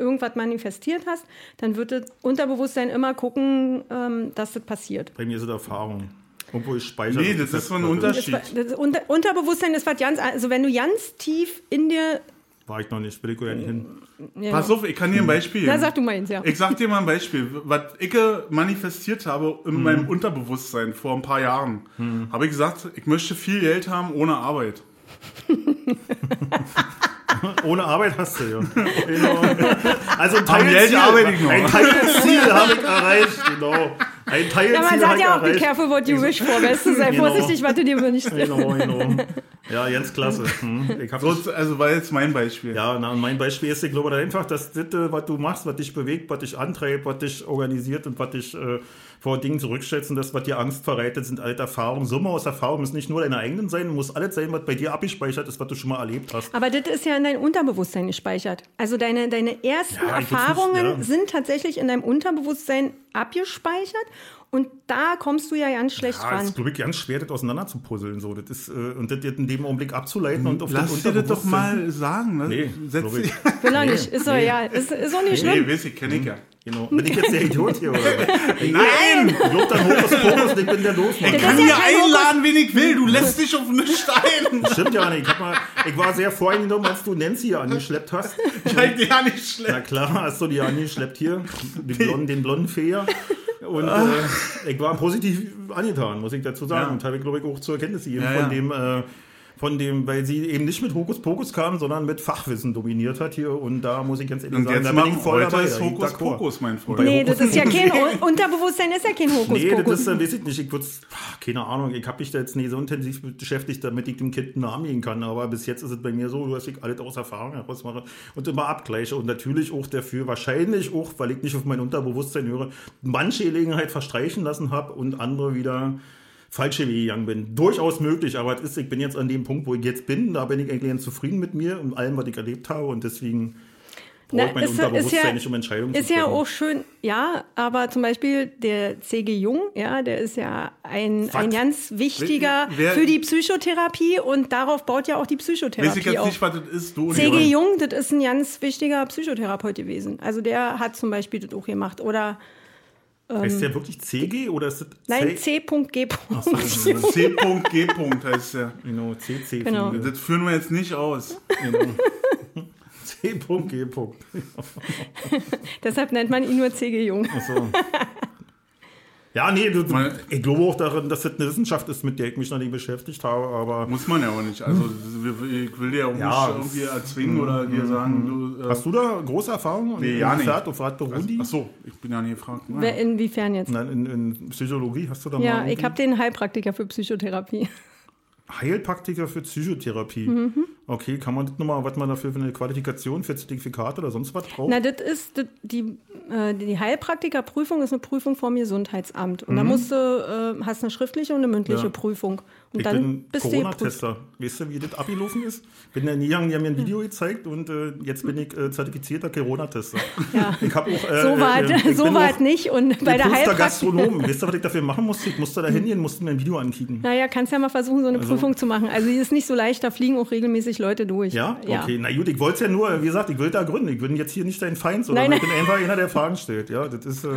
irgendwas manifestiert hast, dann wird das Unterbewusstsein immer gucken, ähm, dass das passiert. Bei mir ist es Erfahrung. Obwohl ich speichere. Nee, das ist so ein Das, Unterschied. war- das Unter Unterbewusstsein ist was ganz, also wenn du ganz tief in dir, War ich noch nicht, will ich ja nicht hin. ja, Pass auf, ich kann dir ein Beispiel geben. sag du mal eins, ja. Ich sag dir mal ein Beispiel. Was ich manifestiert habe in meinem Unterbewusstsein vor ein paar Jahren, habe ich gesagt, ich möchte viel Geld haben ohne Arbeit. Ohne Arbeit hast du ja. Genau. Also ein Am Geld Teilziel, arbeite ich noch. ein Teilziel habe ich erreicht, genau. Ein Teilziel Ja, man habe sagt ja auch, be erreicht. careful what you wish for, weißt du, sei Genau. vorsichtig, was du dir wünschst. Genau, genau. Ja, ganz klasse. Hm. So, also war jetzt mein Beispiel. Ja, na, und mein Beispiel ist, ich glaube einfach, dass das, was du machst, was dich bewegt, was dich antreibt, was dich organisiert und was dich äh, vor Dingen zurückstellst und das, was dir Angst verreitet, sind alte Erfahrungen. Summe aus Erfahrungen müssen nicht nur deine eigenen sein, muss alles sein, was bei dir abgespeichert ist, was du schon mal erlebt hast. Aber das ist ja in dein Unterbewusstsein gespeichert. Also deine, deine ersten Ja, Erfahrungen nicht, ja. sind tatsächlich in deinem Unterbewusstsein abgespeichert und da kommst du ja ganz schlecht Ja, es ran. ist, glaube ich, ganz schwer, das auseinander zu puzzeln. So. Das ist, äh, und das jetzt in dem Augenblick abzuleiten und auf Lass das dir das doch mal sagen. Ne? Nee, Setz ich. dich. Will er nicht, ist doch egal. Ist, ist auch nicht Nee, schlimm. weiß ich, kenne ich ja. Genau. Bin ich jetzt der Idiot hier? Oder? was? Nein! Ich glaube dann Hokus Pokus ich bin der Doofmann. Ich kann ja Hokus- einladen, wen ich will. Du lässt dich auf nichts ein. Stimmt ja nicht. Ich, hab mal, ich war sehr voreingenommen, als du Nancy hier angeschleppt hast. Ich halte ja nicht schlecht. Na klar, hast du die angeschleppt hier, die blonden, den blonden Fee. und äh, ich war positiv angetan, muss ich dazu sagen. Ja. Und habe ich, glaube ich, auch zur Erkenntnis gegeben Ja, von ja. dem, äh, von dem, weil sie eben nicht mit Hokuspokus kam, sondern mit Fachwissen dominiert hat hier. Und da muss ich ganz ehrlich Und sagen, jetzt da bin ich voll dabei. ist da bin ich Hokus d'accord. Pokus, mein Freund. Nee, das ist ja kein Hokuspokus- Un- Unterbewusstsein ist ja kein Nee, das Hokuspokus. ist, weiß ich nicht. Ich würde keine Ahnung, ich habe mich da jetzt nie so intensiv beschäftigt, damit ich dem Kind einen Namen geben kann. Aber bis jetzt ist es bei mir so, dass ich alles aus Erfahrung heraus mache und immer abgleiche. Und natürlich auch dafür, wahrscheinlich auch, weil ich nicht auf mein Unterbewusstsein höre, manche Gelegenheit verstreichen lassen habe und andere wieder falsche Wege gegangen bin. Durchaus möglich, aber es ist, ich bin jetzt an dem Punkt, wo ich jetzt bin, da bin ich eigentlich ganz zufrieden mit mir und allem, was ich erlebt habe und deswegen ich mein ist- ist Unterbewusstsein ja- nicht, um Entscheidungen Ist zu ja auch schön, ja, aber zum Beispiel der C.G. Jung, ja, der ist ja ein, Was? ein ganz wichtiger Wer- für die Psychotherapie und darauf baut ja auch die Weiß ich Psychotherapie jetzt auf. nicht, was das ist, du C.G. Jung, das ist ein ganz wichtiger Psychotherapeut gewesen. Also der hat zum Beispiel das auch gemacht. Oder, Heißt der wirklich CG oder ist das nein? C.G. C.G. heißt der. Genau, CC. Genau. Das führen wir jetzt nicht aus. C.G. Deshalb nennt man ihn nur C.G. Jung. Achso. Ja, nee, du, Meine- ich glaube auch daran, dass das eine Wissenschaft ist, mit der ich mich noch nie beschäftigt habe, aber Muss man ja auch nicht. Also ich will dir ja auch Ja. nicht irgendwie erzwingen oder dir sagen, du. Äh, hast du da große Erfahrungen? Nee, ja nicht. Auf was beruhen die? ach so, ich bin ja nie gefragt. Nein. Inwiefern jetzt? Nein, in, in Psychologie hast du da Ja, mal ich irgendwie- habe den Heilpraktiker für Psychotherapie. Heilpraktiker für Psychotherapie. Mhm. Okay, kann man das nochmal, was man dafür für eine Qualifikation, für Zertifikat oder sonst was braucht? Na, das ist das, die, äh, die Heilpraktikerprüfung ist eine Prüfung vom Gesundheitsamt. Und da Mhm. musst du, äh, hast eine schriftliche und eine mündliche Ja. Prüfung. Und ich dann bin. Corona-Tester. Weißt du, wie das abgelaufen ist? Bin ja nie gegangen, die haben mir ein Video gezeigt und äh, jetzt bin ich äh, zertifizierter Corona-Tester. Ja. Ich habe auch. Äh, So war äh, so es nicht. Und bei der Heilpraktiker. Gastronom. Weißt du, was ich dafür machen musste? Ich musste da hingehen, musste mir ein Video ankicken. Naja, kannst ja mal versuchen, so eine Prüfung zu machen. Also die ist nicht so leicht, da fliegen auch regelmäßig Leute durch. Ja? Okay, na gut, ich wollte es ja nur, wie gesagt, ich will da gründen. Ich bin jetzt hier nicht dein Feind, sondern Nein, ich bin einfach einer, der Fragen stellt. Ja, das ist, äh,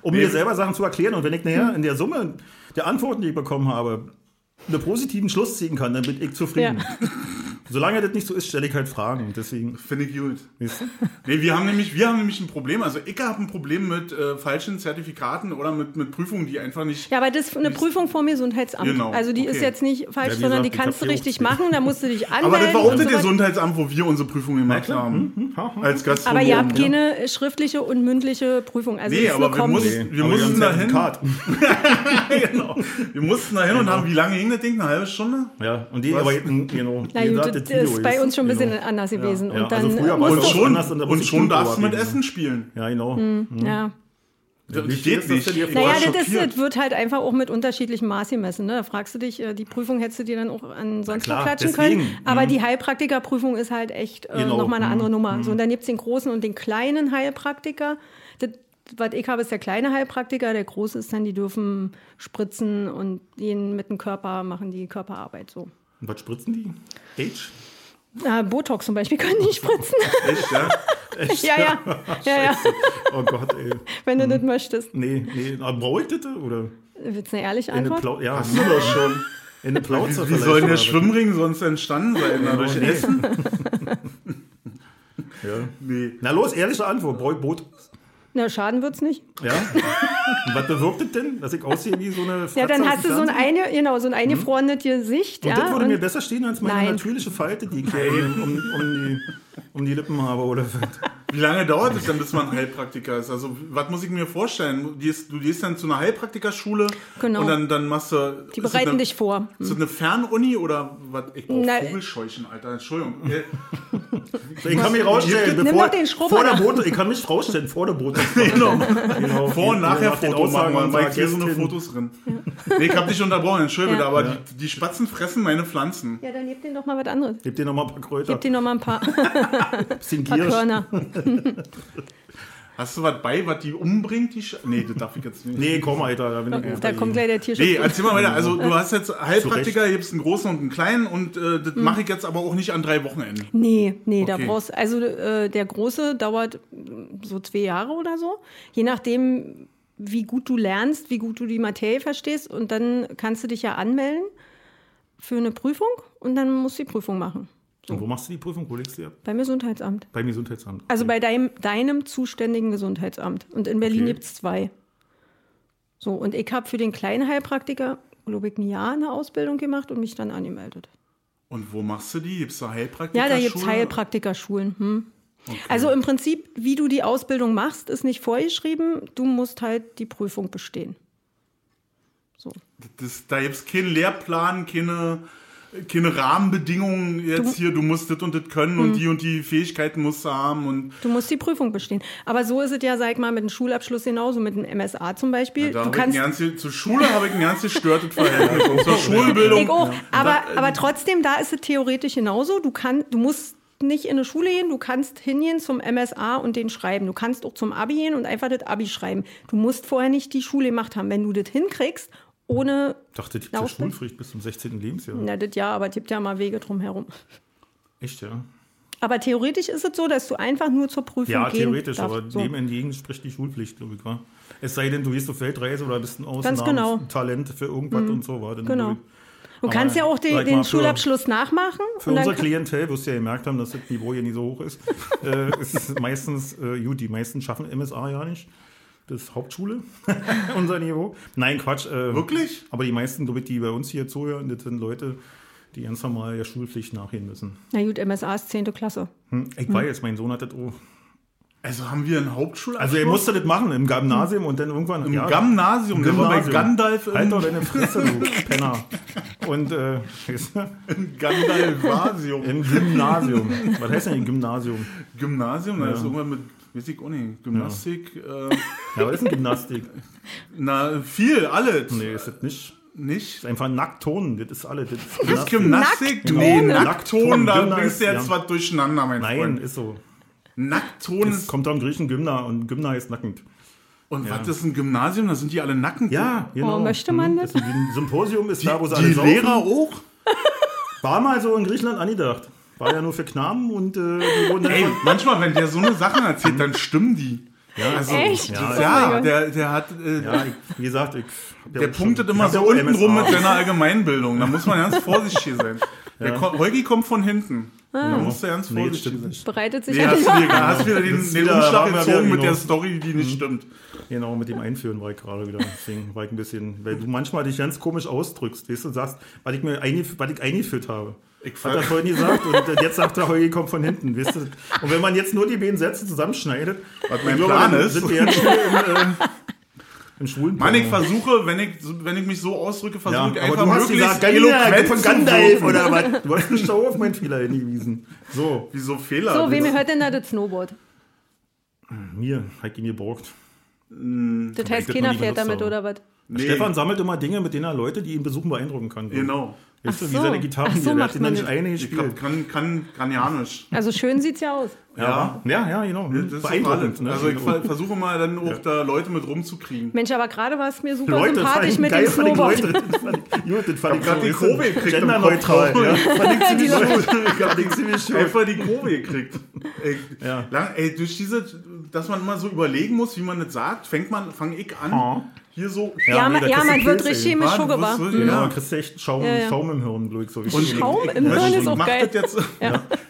um mir selber Sachen zu erklären. Und wenn ich nachher in der Summe der Antworten, die ich bekommen habe, einen positiven Schluss ziehen kann, dann bin ich zufrieden. Solange das nicht so ist, stelle ich halt Fragen. Deswegen, Finde ich gut. weißt du? Nee, wir haben nämlich, wir haben nämlich ein Problem. Also ich habe ein Problem mit äh, falschen Zertifikaten oder mit, mit Prüfungen, die einfach nicht. Ja, aber das ist eine Prüfung vom Gesundheitsamt. Genau, Also die ist okay. jetzt nicht falsch, Ja, wie sondern die gesagt, ich kannst du die richtig machen. Da musst du dich anmelden. Aber das war auch das so. Gesundheitsamt, wo wir unsere Prüfung gemacht klar. haben. ha, ha. Als Gastronom. Aber ihr habt ja. keine schriftliche und mündliche Prüfung. Also Nee, ist aber wir Kombi. mussten- Wir Aber mussten haben dahin. Genau. Wir mussten da hin und haben, wie lange ging das Ding? Eine halbe Stunde? Ja, und die, Was? aber genau, Na gut, das Video ist bei uns schon ein bisschen genau. anders gewesen. Ja, Und also dann früher war musst es Und schon, anders und schon darfst du mit Essen spielen. Ja, genau. ja. Das Wichtig geht ist, dass nicht. war Naja, das, ist, das wird halt einfach auch mit unterschiedlichem Maß gemessen. Ne? Da fragst du dich, äh, die Prüfung hättest du dir dann auch an sonst klar, klatschen deswegen. können. Aber die Heilpraktikerprüfung ist halt echt äh, Genau, nochmal eine mhm, andere Nummer. So, und dann gibt es den großen und den kleinen Heilpraktiker. Was ich habe, ist der kleine Heilpraktiker. Der große ist dann, die dürfen spritzen und den mit dem Körper machen die Körperarbeit so. Und was spritzen die? Age? Äh, Botox zum Beispiel können die spritzen. Echt, ja? Echt? ja, ja. ja, ja. Oh Gott, ey. Wenn du das möchtest. Nee, nee. Brauche ich das? Oder? Willst du eine ehrliche In eine Antwort? Plau ja, Hast du doch schon. in eine Plauze Wie, soll denn der? Schwimmring sonst entstanden sein? Na, durch nee. Essen? Ja. Nee. Na los, ehrliche Antwort. Brauche ich Botox? Na, schaden wird's nicht. Ja? Und was bewirkt das denn? Dass ich aussehe wie so eine Fratze Ja, dann hast du so ein, eine, genau, so ein eingefrorenes Gesicht. Und ja, das würde und- mir besser stehen als meine Nein. natürliche Falte, die ich hier um, um, die, um die Lippen habe. Oder was. Wie lange dauert es denn, bis man Heilpraktiker ist? Also, was muss ich mir vorstellen? Du gehst, du gehst dann zu einer Heilpraktikerschule Genau. und dann, dann machst du. Die ist das bereiten eine, dich vor. Ist das eine Fernuni oder was? Ich brauche Vogelscheuchen, Alter. Entschuldigung. Ich kann mich rausstellen, Nimm bevor, doch den vor der. Boot, ich kann mich rausstellen vor der Boot. genau. Genau. Vor- und nachher Nach den Foto machen, weil Mike hier so eine. Fotos drin. Nee, ich hab dich unterbrochen, entschuldige, Ja. aber die, die Spatzen fressen meine Pflanzen. Ja, dann gib denen doch mal was anderes. Gib dir nochmal ein paar Kräuter. Gib denen noch mal ein paar, bisschen. Körner. Hast du was bei, was die umbringt? Die Sch nee, das darf ich jetzt nicht. Nee, komm, Alter. Da bin ich Da kommt gleich der Tierschutz. Nee, erzähl mal weiter. Also, du hast jetzt Heilpraktiker, gibst einen großen und einen kleinen und äh, das mache ich jetzt aber auch nicht an drei Wochenenden. Nee, nee, da Okay. brauchst also äh, der große dauert so zwei Jahre oder so. Je nachdem, wie gut du lernst, wie gut du die Materie verstehst. Und dann kannst du dich ja anmelden für eine Prüfung und dann musst du die Prüfung machen. Und wo machst du die Prüfung? Wo legst du die ab? Beim Gesundheitsamt. Beim Gesundheitsamt. Also bei deinem, deinem zuständigen Gesundheitsamt. Und in Berlin Okay. gibt es zwei. So, und ich habe für den kleinen Heilpraktiker, glaube ich, ein Jahr eine Ausbildung gemacht und mich dann angemeldet. Und wo machst du die? Gibt es da Heilpraktiker? Ja, da gibt es Heilpraktikerschulen. Hm. Also im Prinzip, wie du die Ausbildung machst, ist nicht vorgeschrieben. Du musst halt die Prüfung bestehen. So. Das, da gibt es keinen Lehrplan, keine, keine Rahmenbedingungen jetzt hier, du musst das und das können und die und die Fähigkeiten musst du haben. Und Du musst die Prüfung bestehen. Aber so ist es ja, sag ich mal, mit dem Schulabschluss genauso, mit dem MSA zum Beispiel. da du kannst, ein ganz, zur Schule habe ich ein ganz gestörtes Verhältnis. Zur Schulbildung. ich auch. Aber, aber trotzdem, da ist es theoretisch genauso. Du, kann, du musst nicht in eine Schule gehen, du kannst hingehen zum MSA und den schreiben. Du kannst auch zum Abi gehen und einfach das Abi schreiben. Du musst vorher nicht die Schule gemacht haben. Wenn du das hinkriegst, ohne. Ich dachte, die gibt ja? Schulpflicht bis zum 16. Lebensjahr. Na, das ja, aber es gibt ja mal Wege drumherum. Echt, ja? Aber theoretisch ist es so, dass du einfach nur zur Prüfung Ja, gehen theoretisch, darfst. aber so. dem entgegen spricht die Schulpflicht, glaube ich, wa? Es sei denn, du gehst auf Weltreise oder bist ein Ganz genau. Talent für irgendwas und so war. Genau. Du Aber kannst ja auch den, den mal, für- Schulabschluss nachmachen. Für unser Klientel, wirst du ja gemerkt haben, dass das Niveau hier nicht so hoch ist, äh, ist meistens, äh, gut, die meisten schaffen MSA ja nicht. Das ist Hauptschule, unser Niveau. Nein, Quatsch. Äh, Wirklich? Aber die meisten, glaub ich, die bei uns hier zuhören, das sind Leute, die ganz normal der Schulpflicht nachgehen müssen. Na gut, MSA ist 10. Klasse. Hm, ich weiß, mein Sohn hat das auch. Also haben wir einen Hauptschulabschluss? Also er musste das machen im Gymnasium und dann irgendwann Im ja, Gymnasium, der war bei Gymnasium. Gandalf im Alter, deine Fresse, du Penner. Und äh, weißt du, Gandalvasium. im Gymnasium. Was heißt denn Gymnasium? Gymnasium, da ist irgendwann mit, auch nicht, Gymnastik, äh, Ja, was ist denn Gymnastik? na, viel, alles. Nee, ist das nicht. Nicht? ist einfach Nacktton, das ist alles. Das ist Das Gymnastik. Gymnastik? Nacktton? Nee, Nacktton, da bringst du jetzt ja. was durcheinander, mein Nein, Freund. ist so. Nacktton Es ist. kommt am Griechen Gymna und Gymna heißt nackend. Und was ist ein Gymnasium? Da sind die alle nackend. Ja, genau. möchte man Hm, das? ist ein Symposium ist Die, da, wo sie die alle saufen. Lehrer auch? War mal so in Griechenland angedacht. War ja nur für Knaben und äh, die wurden dann Ey, von- manchmal, wenn der so eine Sachen erzählt, dann stimmen die. ja, also, Echt? Ja, Ja, der, der hat. Äh, ja ich, wie gesagt, ich. Der punktet immer so unten rum mit seiner Allgemeinbildung. Da muss man ganz vorsichtig sein. Der Holgi kommt von hinten. Da musst du ganz Nee, vorsichtig stimmt sein. Bereitet sich Nee, ja hast wieder, hast wieder den, den wieder- Umschlag gezogen wieder mit der genau. Story, die nicht stimmt. Genau, mit dem Einführen war ich gerade wieder. Deswegen war ich ein bisschen, weil du manchmal dich ganz komisch ausdrückst, weißt du, sagst, was ich mir eingef was ich eingeführt habe. Ich Hat er vorhin gesagt und jetzt sagt er, Holgi kommt von hinten, weißt du. Und wenn man jetzt nur die beiden Sätze zusammenschneidet, Was mein glaube, Plan dann ist. sind wir jetzt schon im, äh, im schwulen Mann, ich versuche, wenn ich, wenn ich mich so ausdrücke, versuche ja, ich aber einfach du hast möglichst gesagt, eloquent von Gandalf oder was? Du hast mich da auf meinen Fehler hingewiesen. So, Wieso Fehler? So, wem Das- hört denn da das Snowboard? mir, hat ihn geborgt. Das ich heißt, das keiner fährt damit, oder was? Nee, Stefan sammelt immer Dinge, mit denen er Leute, die ihn besuchen, beeindrucken kann. Genau. Weißt du, Ach wie so. seine Gitarren, Ach so der macht hat man nicht eine Ich gespielt. kann, kann, kann ja nicht. Also schön sieht's ja aus. Ja, ja, ja, genau. Das ist Beeindruckend. Ne? Also ich ver versuche mal dann auch da Leute mit rumzukriegen. Mensch, aber gerade war es mir super Leute, sympathisch ich mit geil, dem ich Snowboard. Leute. Das fand ich, gut, das fand ich grad so, die Kurve gekriegt Genderneutral, Kopf. ja. Fand ich ziemlich gut. Fand ich ziemlich schön. Einfach die Kurve gekriegt. Ey, Ja. lang, ey, durch diese, dass man immer so überlegen muss, wie man das sagt, fängt man, fange ich an, Oh. Hier so. Ja, nee, man, ja man wird richtig chemisch du- Mhm. Genau, Ja. da kriegst du echt Schaum, Ja, ja. Schaum im Hirn, glaube ich. So wie Und Schaum ich, im ich, Hirn ich, ist auch mach geil. Das jetzt,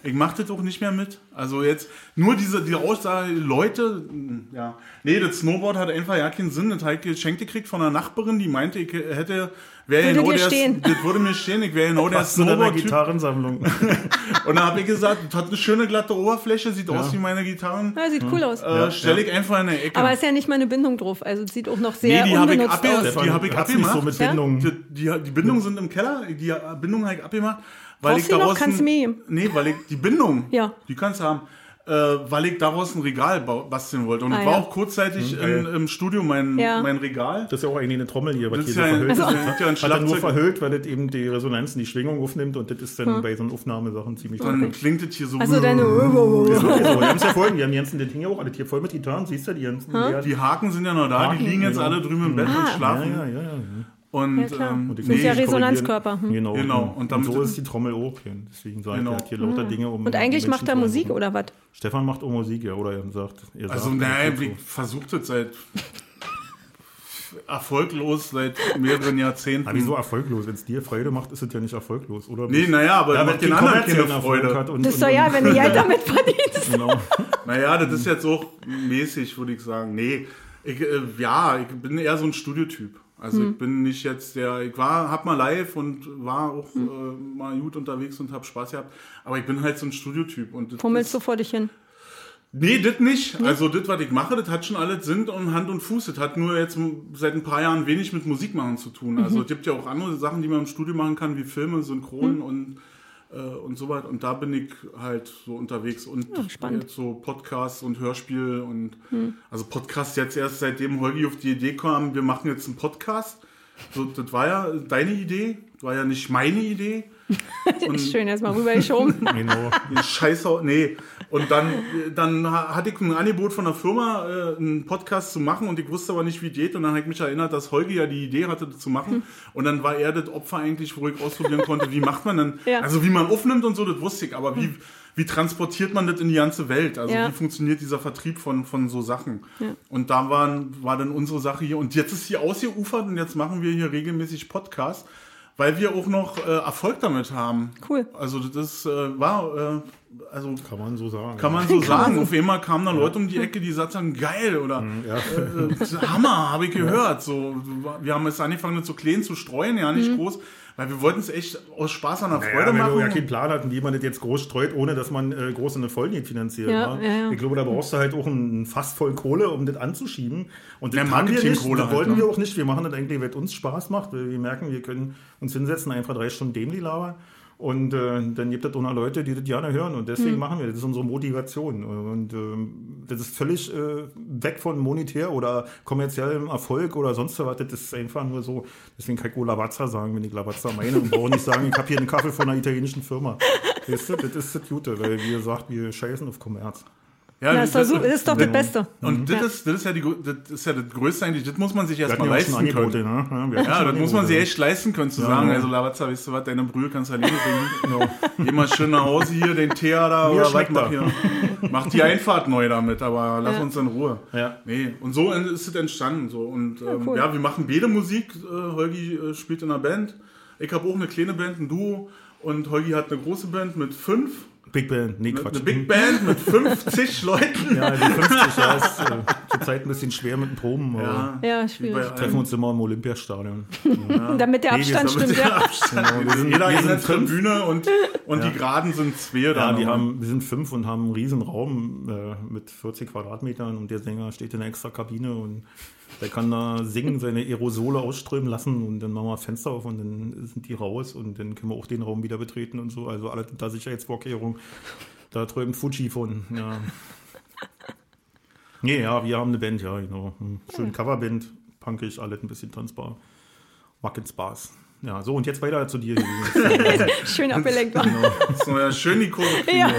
Ich mache das auch nicht mehr mit. Also jetzt nur diese die Aussage, Leute, ja. Nee, das Snowboard hat einfach ja keinen Sinn. Das habe ich geschenkt gekriegt von einer Nachbarin, die meinte, ich hätte, wäre Würde genau stehen. das würde mir stehen, ich wäre genau der Snowboard-Typ. Gitarrensammlung. Und dann habe ich gesagt, das hat eine schöne glatte Oberfläche, sieht aus wie meine Gitarren. Ja, sieht cool aus. Äh, Stelle ich einfach in der Ecke. Aber ist ja nicht mal eine Bindung drauf. Also es sieht auch noch sehr Nee, die hab ich unbenutzt aus. Die hab ich nicht so abgemacht. mit Ja? Bindungen. Die, die, die Bindungen sind im Keller, die Bindung habe ich abgemacht. Weil Brauchst ich du die noch? Kannst du mir geben? Nee, weil ich die Bindung, Ja. die kannst du haben. Äh, weil ich daraus ein Regal basteln wollte. Und Ah, ich war ja. auch kurzzeitig geil. in, im Studio mein, Ja. mein Regal. Das ist ja auch eigentlich eine Trommel hier, was Das hier so ja- verhüllt das ist. ist ja ein Hat er nur verhüllt, weil das eben die Resonanzen, die Schwingung aufnimmt und das ist dann bei so Aufnahmesachen ziemlich Dann klingt das hier so. Also deine. So, wir haben es ja vorhin, wir haben die ganzen, das Ding ja auch alles hier voll mit Gitarren, siehst du, die ganzen. Die die Haken sind ja noch da, Haken, die liegen jetzt genau. alle drüben im Bett und Ah. ja, schlafen. ja, ja, ja. Und, Ja, klar. ähm, Und die Das ist ja Resonanzkörper, hm. Genau. Genau. Und, Und so ist die Trommel auch. Deswegen sage Genau. er hat hier lauter Dinge um. Und eigentlich macht er Musik oder was? Stefan macht auch Musik, ja, oder er sagt. Er Also, sagt, naja, tut ich versuche das seit erfolglos, seit mehreren Jahrzehnten. Aber wieso erfolglos? Wenn es dir Freude macht, ist es ja nicht erfolglos, oder? Nee, naja, aber ja, macht die den anderen keine Freude. hat und, Das ist doch ja, wenn du Geld damit verdienst. Genau. Naja, das ist jetzt auch mäßig, würde ich sagen. Nee, Ich, äh, ja, ich bin eher so ein Studiotyp. Also Hm. ich bin nicht jetzt der, ich war, hab mal live und war auch Hm. äh, mal gut unterwegs und hab Spaß gehabt. Aber ich bin halt so ein Studiotyp. Und ist- du vor dich hin? Nee, das nicht. Also das, was ich mache, das hat schon alles Sinn und Hand und Fuß. Das hat nur jetzt seit ein paar Jahren wenig mit Musik machen zu tun. Also es gibt ja auch andere Sachen, die man im Studio machen kann, wie Filme, Synchron und äh, und so weiter. Und da bin ich halt so unterwegs und spannend. jetzt so Podcasts und Hörspiel und also Podcast jetzt erst seitdem Holgi auf die Idee kam, wir machen jetzt einen Podcast. So, das war ja deine Idee, war ja nicht meine Idee. Schön erstmal rübergeschoben. Genau. Die Scheiße, nee. Und dann, dann hatte ich ein Angebot von der Firma, äh, einen Podcast zu machen und ich wusste aber nicht, wie geht. Und dann habe ich mich erinnert, dass Holgi ja die Idee hatte, das zu machen. Und dann war er das Opfer eigentlich, wo ich ausprobieren konnte, wie macht man denn, Ja. also wie man aufnimmt und so, das wusste ich. Aber wie, wie transportiert man das in die ganze Welt? Also Ja. wie funktioniert dieser Vertrieb von, von so Sachen? Ja. Und da waren, war dann unsere Sache hier. Und jetzt ist hier ausgeufert und jetzt machen wir hier regelmäßig Podcasts, weil wir auch noch äh, Erfolg damit haben. Cool. Also das äh, war, äh, also Kann man so sagen. kann man so sagen. Auf einmal kamen da Leute um die Ecke, die sagten, geil oder Ja. äh, Hammer, habe ich gehört. So, wir haben jetzt angefangen, das so klein zu streuen, ja Mhm. nicht groß, weil wir wollten es echt aus Spaß an der Naja, Freude wenn machen. du ja keinen Plan hast, wie man das jetzt groß streut, ohne dass man äh, groß eine Folge finanziert. Ja, ne? ja, ja. Ich glaube, da brauchst du halt auch ein Fass voll Kohle, um das anzuschieben. Und das Ja, haben wir nicht. Das halt, wollten ne? wir auch nicht. Wir machen das eigentlich, weil es uns Spaß macht. Weil wir merken, wir können uns hinsetzen, einfach drei Stunden dämlich labern. Und äh, dann gibt es auch noch Leute, die das gerne hören. Und Hm. deswegen machen wir das. Das ist unsere Motivation. Und ähm, das ist völlig äh, weg von monetär oder kommerziellem Erfolg oder sonst was. Das ist einfach nur so. Deswegen kann ich auch Lavazza sagen, wenn ich Lavazza meine. Und brauche nicht sagen, ich habe hier einen Kaffee von einer italienischen Firma. Weißt du, das ist das Gute, weil wie gesagt, wir scheißen auf Kommerz. Ja, Das ist, doch so, das ist doch das Beste. Und das, Ja. ist, das, ist ja die, das ist ja das Größte eigentlich, das muss man sich erstmal ja leisten Angebote, können. ne? Ja, Ja, das muss man sich Angebote. echt leisten können, zu Ja, sagen, ja. also Lavazza, weißt du was, deine Brühe kannst du alleine bringen. Geh mal schön nach Hause hier, den Tee da Mir oder was, mach, er. hier, mach die Einfahrt neu damit, aber lass Ja. uns in Ruhe. Ja. Nee, und so ist es entstanden. So. Und ähm, cool. ja, wir machen beide Musik. Äh, Holgi äh, spielt in einer Band. Ich habe auch eine kleine Band, ein Duo. Und Holgi hat eine große Band mit fünf. Big Band, nee, Quatsch. eine Big Band mit 50 Leuten. Ja, die 50 ja, ist äh, zurzeit ein bisschen schwer mit den Proben. aber Ja. Ja, Wie schwierig. Treffen uns immer im Olympiastadion. Damit der Nee, Abstand sind- stimmt, ja. Genau, wir sind, Jeder wir in der sind fünf. Tribüne und, und die Geraden sind zwei. Ja, da die haben, wir sind fünf und haben einen riesen Raum äh, mit 40 Quadratmetern und der Sänger steht in einer extra Kabine und der kann da singen, seine Aerosole ausströmen lassen und dann machen wir Fenster auf und dann sind die raus und dann können wir auch den Raum wieder betreten und so. Also alle unter Sicherheitsvorkehrungen. Da träumt Fuji von. Ja. Nee, ja, wir haben eine Band, ja, genau. Hm, Schön Coverband, punkig, alles ein bisschen tanzbar. Macht Spaß. Ja, so und jetzt weiter zu dir. Schön abgelenkt war. So, ja, schön die Kurve. Ja.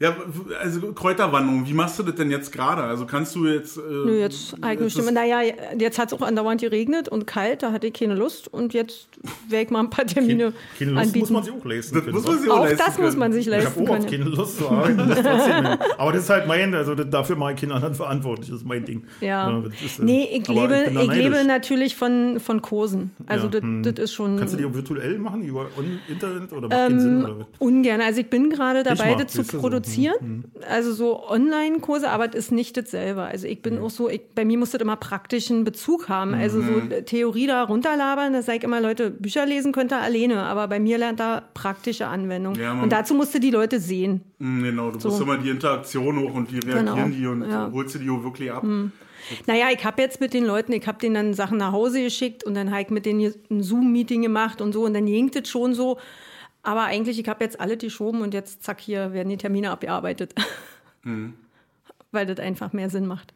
Ja, also Kräuterwanderung, wie machst du das denn jetzt gerade? Also kannst du jetzt. Äh, Nö, jetzt eigene Stimme. Naja, jetzt hat es auch andauernd geregnet und kalt, da hatte ich keine Lust und jetzt werde ich mal ein paar Termine Keine Lust anbieten. muss man sich auch leisten Das können. muss man sich auch leisten das muss können. man sich Ich habe leisten auch keine Lust zu arbeiten. Das. Aber das ist halt mein, also dafür mache ich keine anderen verantwortlich. Das ist mein Ding. Ja. das ist, äh, nee, ich lebe, da ich, lebe natürlich von, von Kursen. Also Ja, das, hm. das ist schon Kannst du die auch virtuell machen über Internet oder macht keinen Sinn? Oder? ungern. Also ich bin gerade dabei, das zu siehst du, so. produzieren. Also so Online-Kurse, aber das ist nicht dasselbe. Also ich bin auch so, ich, bei mir muss das immer praktischen Bezug haben. Also so Theorie da runterlabern, da sage ich immer, Leute, Bücher lesen könnt ihr alleine, aber bei mir lernt da praktische Anwendung. Ja, Und dazu musst du die Leute sehen. Mm, Genau, du So. musst immer die Interaktion hoch und wie reagieren Genau, die und ja. holst du die auch wirklich ab. Naja, ich habe jetzt mit den Leuten, ich habe denen dann Sachen nach Hause geschickt und dann habe ich mit denen ein Zoom-Meeting gemacht und so und dann ging das schon so. Aber eigentlich, ich habe jetzt alle geschoben und jetzt, zack, hier werden die Termine abgearbeitet. Weil das einfach mehr Sinn macht.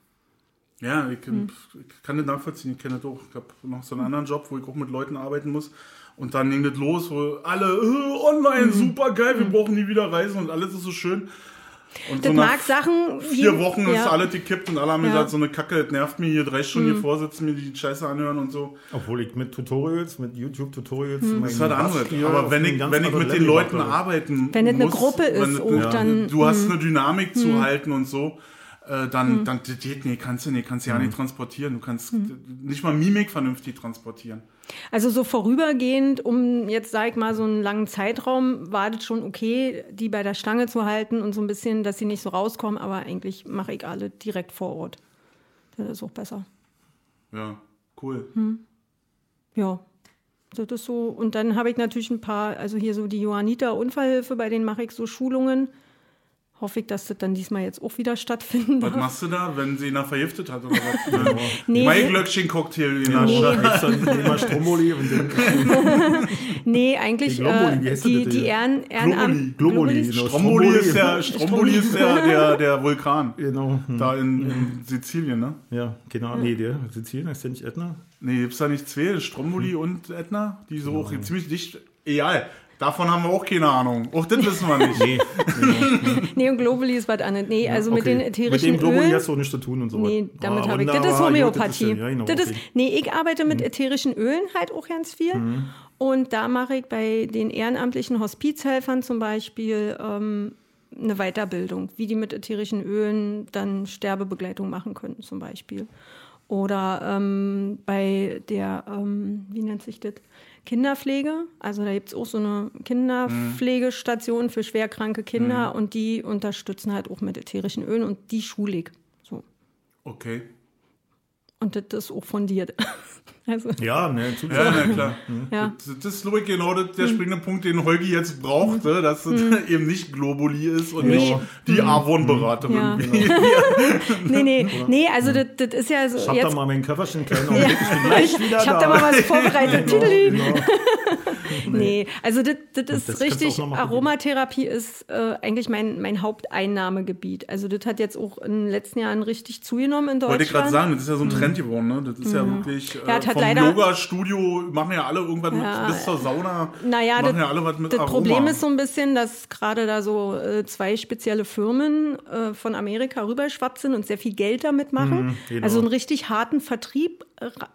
Ja, ich, Hm. ich kann das nachvollziehen, ich kenne das auch. Ich habe noch so einen anderen Job, wo ich auch mit Leuten arbeiten muss. Und dann ging das los, wo alle äh, online, Hm. super geil, wir brauchen nie wieder reisen und alles ist so schön. Und Das so mag Sachen. vier wie- Wochen ist ja. alles gekippt und alle haben Ja. Hm. gesagt, so eine Kacke, das nervt mich hier drei Stunden hier vorsitzen, mir die Scheiße anhören und so. Obwohl ich mit Tutorials, mit YouTube-Tutorials. Hm. Das ist halt andere. Aber wenn ich, wenn ich mit den Leuten arbeiten Wenn es eine Gruppe ist, auch dann- Du hast hm. eine Dynamik zu halten und so. Äh, dann, dann das geht nee, kannst du nee, kannst du ja Hm. nicht transportieren. Du kannst nicht mal Mimik vernünftig transportieren. Also so vorübergehend, um jetzt, sag ich mal, so einen langen Zeitraum, war das schon okay, die bei der Stange zu halten und so ein bisschen, dass sie nicht so rauskommen, aber eigentlich mache ich alle direkt vor Ort. Das ist auch besser. Ja, cool. Ja, das ist so. Und dann habe ich natürlich ein paar, also hier so die Johanniter Unfallhilfe, bei denen mache ich so Schulungen. Hoffe ich, dass das dann diesmal jetzt auch wieder stattfinden Was darf. machst du da, wenn sie ihn da vergiftet hat oder was? Nee. Mein Glöckchen-Cocktail in der Nee. Wir Stromboli und dann Nee, eigentlich Die Globuli, äh, heißt die, die Ehren, Ehrenamt... Globuli, Globulis? genau. Stromboli ist der, Stromboli ist der, der, der Vulkan. Genau. hm. Da in, in Sizilien, ne? Ja, genau. Nee, der Sizilien ist ja nicht Ätna. Nee, gibt's da nicht zwei? Stromboli und Ätna? Die so auch ziemlich dicht. Egal. Davon haben wir auch keine Ahnung. Auch das wissen wir nicht. Nee, Nee, und Globuli ist was anderes. Nee, also mit okay. den ätherischen Mit dem Globuli Ölen... hast du auch nichts zu tun und so. Nee, damit Ah, habe ich. Das ist Homöopathie. ja, genau, das ist, okay. Mhm. nee, ich arbeite mit ätherischen Ölen halt auch ganz viel. Und da mache ich bei den ehrenamtlichen Hospizhelfern zum Beispiel ähm, eine Weiterbildung, wie die mit ätherischen Ölen dann Sterbebegleitung machen können, zum Beispiel. Oder ähm, bei der, ähm, wie nennt sich das? Kinderpflege. Also da gibt es auch so eine Kinderpflegestation für schwerkranke Kinder und die unterstützen halt auch mit ätherischen Ölen und die schule ich. So. Okay. Und das ist auch fundiert. Also, Ja, ne, Ja, na klar. ja. Das, das ist, glaube ich, genau das, der springende Punkt, den Holgi jetzt brauchte, dass es eben nicht Globuli ist und Nee. nicht die Avon-Beraterin. Ja. wie- Nee, nee, nee, also das, das ist ja so Ich hab jetzt. da mal meinen Köfferchen klein und ich bin gleich wieder Ich habe da. da mal was vorbereitet. Genau, genau. Nee, also das, das ist das richtig. Aromatherapie ist äh, eigentlich mein, mein Haupteinnahmegebiet. Also das hat jetzt auch in den letzten Jahren richtig zugenommen in Deutschland. Wollte ich gerade sagen, das ist ja so ein Trend geworden, ne? Das ist ja wirklich Ja, äh, vom leider- Yoga-Studio machen ja alle irgendwas Ja, mit, bis zur Sauna Naja, machen das, ja alle was mit das Aroma. Problem ist so ein bisschen, dass gerade da so äh, zwei spezielle Firmen äh, von Amerika rüberschwappt sind und sehr viel Geld damit machen. genau. Also einen richtig harten Vertrieb,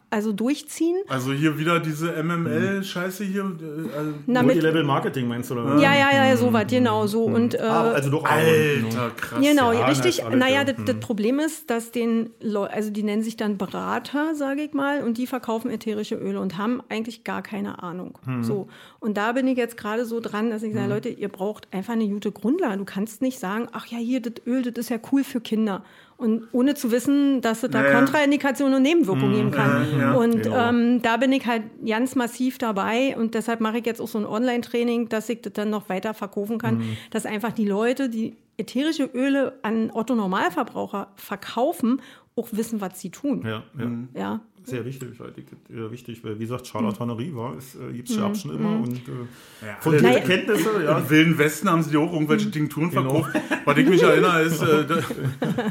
also durchziehen. also hier wieder diese MML-Scheiße hier. äh, Also, Na, mit, Multilevel Marketing meinst du? Oder? ja, ja, ja, so was, genau so. Und, äh, Ah, also doch. Alter, krass. Genau, ja, richtig. naja, ja. das, das Problem ist, dass den Leu also die nennen sich dann Berater, sage ich mal, und die verkaufen ätherische Öle und haben eigentlich gar keine Ahnung. So. Und da bin ich jetzt gerade so dran, dass ich sage, Leute, ihr braucht einfach eine gute Grundlage. Du kannst nicht sagen, ach ja, hier, das Öl, das ist ja cool für Kinder. Und ohne zu wissen, dass es da Ja, ja. Kontraindikationen und Nebenwirkungen geben kann. ja, und genau. ähm, da bin ich halt ganz massiv dabei und deshalb mache ich jetzt auch so ein Online-Training, dass ich das dann noch weiter verkaufen kann, Mhm. dass einfach die Leute, die ätherische Öle an Otto-Normalverbraucher verkaufen, auch wissen, was sie tun. Ja, ja. Ja. Sehr wichtig, weil ich- ja, wichtig, weil wie gesagt, Charlatanerie war, es äh, gibt es Mhm. ja schon immer und äh, Ja, von den Naja. Kenntnisse, ja. Im Wilden Westen haben sie auch irgendwelche Tinkturen verkauft. Was ich mich erinnere, ist, äh, da,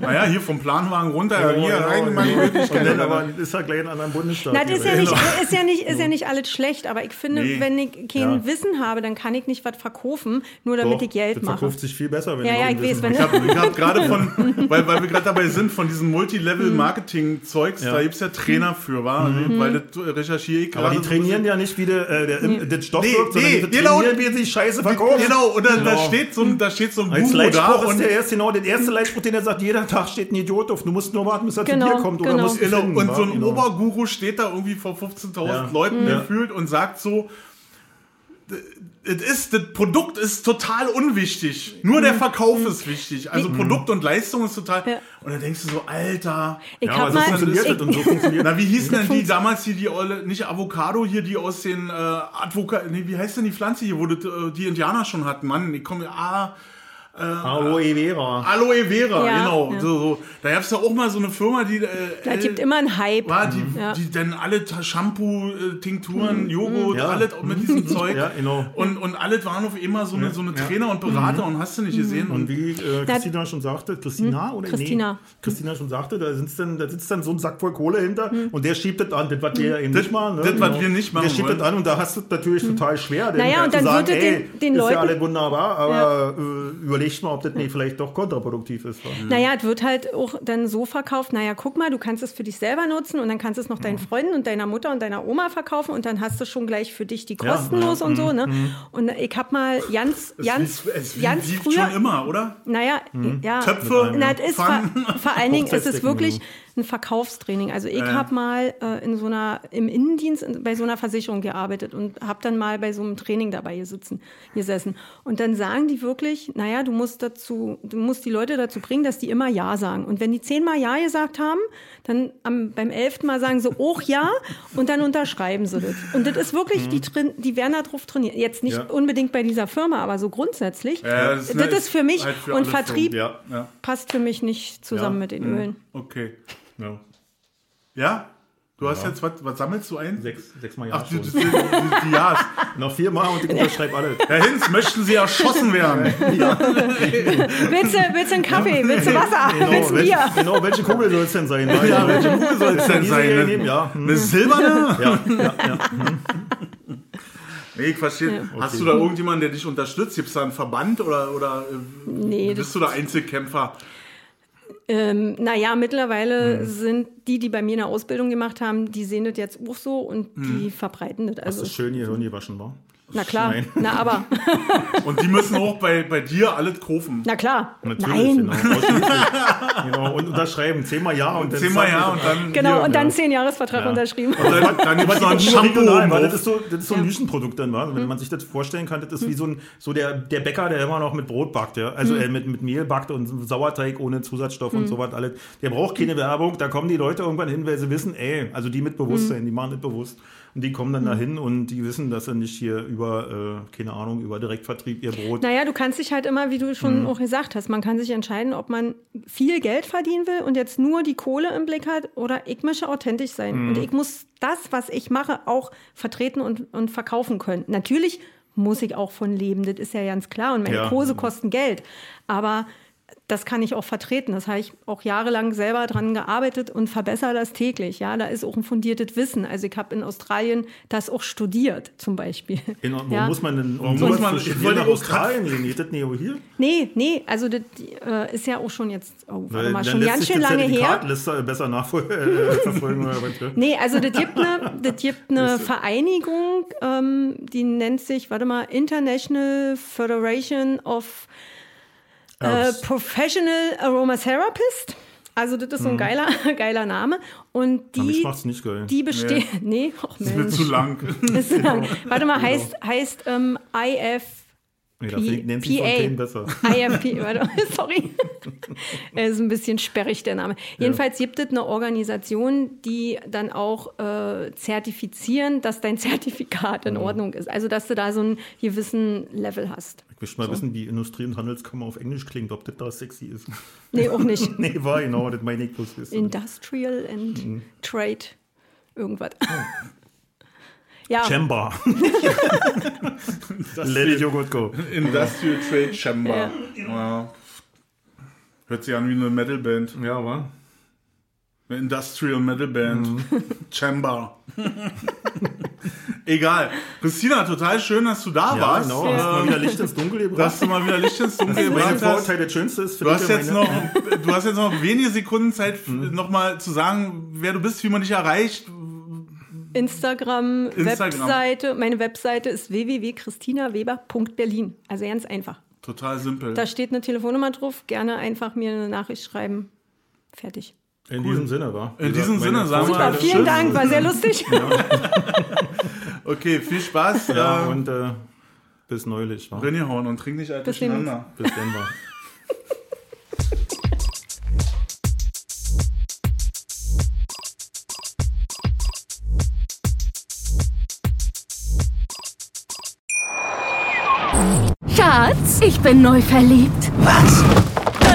naja, hier vom Planwagen runter, Genau, hier genau, rein, meine genau. Möglichkeit. Dann aber ist ja gleich in einem anderen Bundesstaat. Na, das ist ja, nicht, weil- ist, ja nicht, ist ja nicht alles schlecht, aber ich finde, Nee. wenn ich kein Ja. Wissen habe, dann kann ich nicht was verkaufen, nur damit Doch, ich Geld das mache. verkauft sich viel besser, wenn Ja, ja, ich weiß, wenn Ich habe hab gerade von, weil, weil wir gerade dabei sind, von diesem Multilevel-Marketing-Zeugs, Ja. da gibt es ja Trainer für, wa? Weil das recherchiere ich Aber gerade. die so trainieren ja nicht, wie der, äh, der, im- das Stoff Nee, wirkt, sondern nee, die genau. trainieren, wie sie Scheiße verkaufen. Genau, und da, da Genau. steht so ein, da steht so ein Als da und der erste, genau, der erste Leitspruch, den er sagt, jeder Tag steht ein Idiot auf. Du musst nur warten, bis er Genau, zu dir kommt oder genau. musst ihn Genau, finden, und so ein Genau. Oberguru steht da irgendwie vor 15.000 Ja. Leuten Ja. gefühlt und sagt so, das, ist, das Produkt ist total unwichtig. Nur der Verkauf ist wichtig. Also Produkt und Leistung ist total. Ja. Und dann denkst du so, Alter. Ich Ja, so mal, funktioniert ich, das und so funktioniert Na, wie hießen denn die damals hier, die Olle, nicht Avocado hier, die aus den äh, Advoka, nee, wie heißt denn die Pflanze hier, wo das, äh, die Indianer schon hatten? Mann, ich komme, ah, Aloe Vera. Aloe Vera, Ja, genau. ja. So, so. Da gab es ja auch mal so eine Firma, die. Äh, da gibt immer einen Hype. war, die, Ja. die dann alle Shampoo, äh, Tinkturen, Joghurt, Ja. alles mit diesem Zeug. Ja, genau. Und, und alles waren auf immer so eine, so eine Trainer und Berater und hast du nicht gesehen. Und Und wie äh, Christina schon sagte, Christina oder Hm? Christina. Nee, Christina schon sagte, da, sitzt dann, da sitzt dann so ein Sack voll Kohle hinter Hm. und der schiebt das an, das, was wir eben Das- nicht machen. Ne? das, was wir nicht machen Der schiebt wollen. das an und da hast du es natürlich total schwer, denn Hm. Naja, äh, und dann sagen, ey, den- den ist Leuten- ja alles wunderbar, aber äh, überlegt mal, ob das nicht vielleicht doch kontraproduktiv ist. wa? Naja, es wird halt auch dann so verkauft, naja, guck mal, du kannst es für dich selber nutzen und dann kannst du es noch deinen Freunden und deiner Mutter und deiner Oma verkaufen und dann hast du schon gleich für dich die Ja, kostenlos und so, ne? Und ich hab mal ganz, es ganz, es ganz früher, schon immer, oder? naja, ja. Töpfe, Na, es ist vor, vor allen Dingen, es ist Hochzeitsdecken, wirklich ein Verkaufstraining. Also ich habe mal äh, in so einer, im Innendienst in, bei so einer Versicherung gearbeitet und habe dann mal bei so einem Training dabei gesitzen, gesessen. Und dann sagen die wirklich, naja, du musst dazu, du musst die Leute dazu bringen, dass die immer Ja sagen. Und wenn die zehnmal Ja gesagt haben, dann am, beim elften Mal sagen sie auch Ja und dann unterschreiben sie das. Und das ist wirklich, die, drin, die werden darauf trainiert. Jetzt nicht Ja. unbedingt bei dieser Firma, aber so grundsätzlich. Ja, das, das ist- ist für mich halt für und Vertrieb ja, ja. passt für mich nicht zusammen mit den Ölen. Okay. Ja. Ja? Du hast jetzt, was, was sammelst du ein? Sechs, sechs Mal Ach, ja die, die, die, die, die Ja's. Noch viermal und ich unterschreibe alles. Herr Hinz, möchten Sie erschossen werden? Willst du, willst du einen Kaffee? Willst du Wasser? Genau, willst du welche, Bier? genau, welche Kugel soll es denn sein? Ja, welche Kugel soll es denn sein? Ne? nehmen, ja. Hm. Eine silberne? Ja, ja, ja. Nee, ich verstehe. Hast du da irgendjemanden, der dich unterstützt? Gibt es da einen Verband oder, oder äh, Nee, bist du da Einzelkämpfer? Ähm, naja, mittlerweile Hm. sind die, die bei mir eine Ausbildung gemacht haben, die sehen das jetzt auch so und die verbreiten das. Das Also, ist schön hier Hirn gewaschen war. Na klar, Nein. na aber, Und die müssen auch bei, bei dir alles kaufen. na klar. Natürlich, Nein. genau. genau. Und unterschreiben. Zehnmal ja und dann Zehnmal ja und dann. Genau, hier, und dann ja. zehn Jahresvertrag Ja. unterschrieben. Und dann, dann gibt es noch ein Shampoo weil das ist so, das ist so ein Nischenprodukt dann, war. Mhm. Wenn man sich das vorstellen kann, das ist wie so ein, so der, der Bäcker, der immer noch mit Brot backt, ja. Also Mhm. äh, mit, mit Mehl backt und Sauerteig ohne Zusatzstoff und so was alles. Der braucht keine Werbung, da kommen die Leute irgendwann hin, weil sie wissen, ey, also die mit Bewusstsein, Mhm. die machen das bewusst. Und die kommen dann dahin und die wissen, dass sie nicht hier über, äh, keine Ahnung, über Direktvertrieb ihr Brot. Naja, du kannst dich halt immer, wie du schon Mhm. auch gesagt hast, man kann sich entscheiden, ob man viel Geld verdienen will und jetzt nur die Kohle im Blick hat oder ich möchte authentisch sein. Mhm. Und ich muss das, was ich mache, auch vertreten und, und verkaufen können. Natürlich muss ich auch von leben, das ist ja ganz klar. Und meine Ja. Kurse kosten Geld. Aber das kann ich auch vertreten. Das habe ich auch jahrelang selber dran gearbeitet und verbessere das täglich. Ja, da ist auch ein fundiertes Wissen. Also ich habe in Australien das auch studiert, zum Beispiel. In, wo Ja. muss man denn, wo muss man- studieren wollte nach Australien gehen? Geht das nicht hier? Nee, nee, also das äh, ist ja auch schon jetzt, oh, warte mal, dann schon lässt ganz sich schön das lange her. Zertifikatliste besser nachverfolgen äh? Nee, also das gibt eine, das gibt eine Vereinigung, ähm, die nennt sich, warte mal, International Federation of äh. Professional Aromatherapist. Also das ist so ein geiler, geiler Name. Und die, macht's nicht geil. die besteht, nee, ach Das wird Mensch. zu lang. Ist zu lang. Warte mal, heißt, heißt ähm, IF, Nee, da finde ich Nancy PA. Fontaine besser. IFP, warte, sorry. Er ist ein bisschen sperrig, der Name. Jedenfalls gibt es eine Organisation, die dann auch äh, zertifizieren, dass dein Zertifikat in Ordnung ist. Also, dass du da so einen gewissen Level hast. Ich möchte mal wissen, wie Industrie- und Handelskammer auf Englisch klingt, ob das da sexy ist. Nee, auch nicht. nee, war genau, das meine ich bloß. Ist Industrial and Trade, irgendwas. Ja, Chamber. Let it Joghurt go. Industrial Trade Chamber. Ja. Hört sich an wie eine Metalband. Ja, war. Eine Industrial Metal Band. Mhm. Chamber. Egal. Christina, total schön, dass du da Ja, warst. genau. Äh, Hast mal wieder Licht ins Dunkel gebracht. dass du mal wieder Licht ins Dunkel gebracht hast. Das Schönste ist, Du hast, jetzt noch, meine- du hast jetzt noch wenige Sekunden Zeit, Mhm. nochmal zu sagen, wer du bist, wie man dich erreicht. Instagram, Instagram. Webseite. Meine Webseite ist www.christinaweber.berlin. Also ganz einfach. Total simpel. Da steht eine Telefonnummer drauf. Gerne einfach mir eine Nachricht schreiben. Fertig. In diesem Sinne, war. In diesem Sinne, sagen wir Super, vielen Dank, war sehr lustig. Okay, viel Spaß. Ja, äh, und äh, bis neulich. War. reingehauen und trink nicht alt Bis durcheinander. Bis dann. Schatz, ich bin neu verliebt. Was?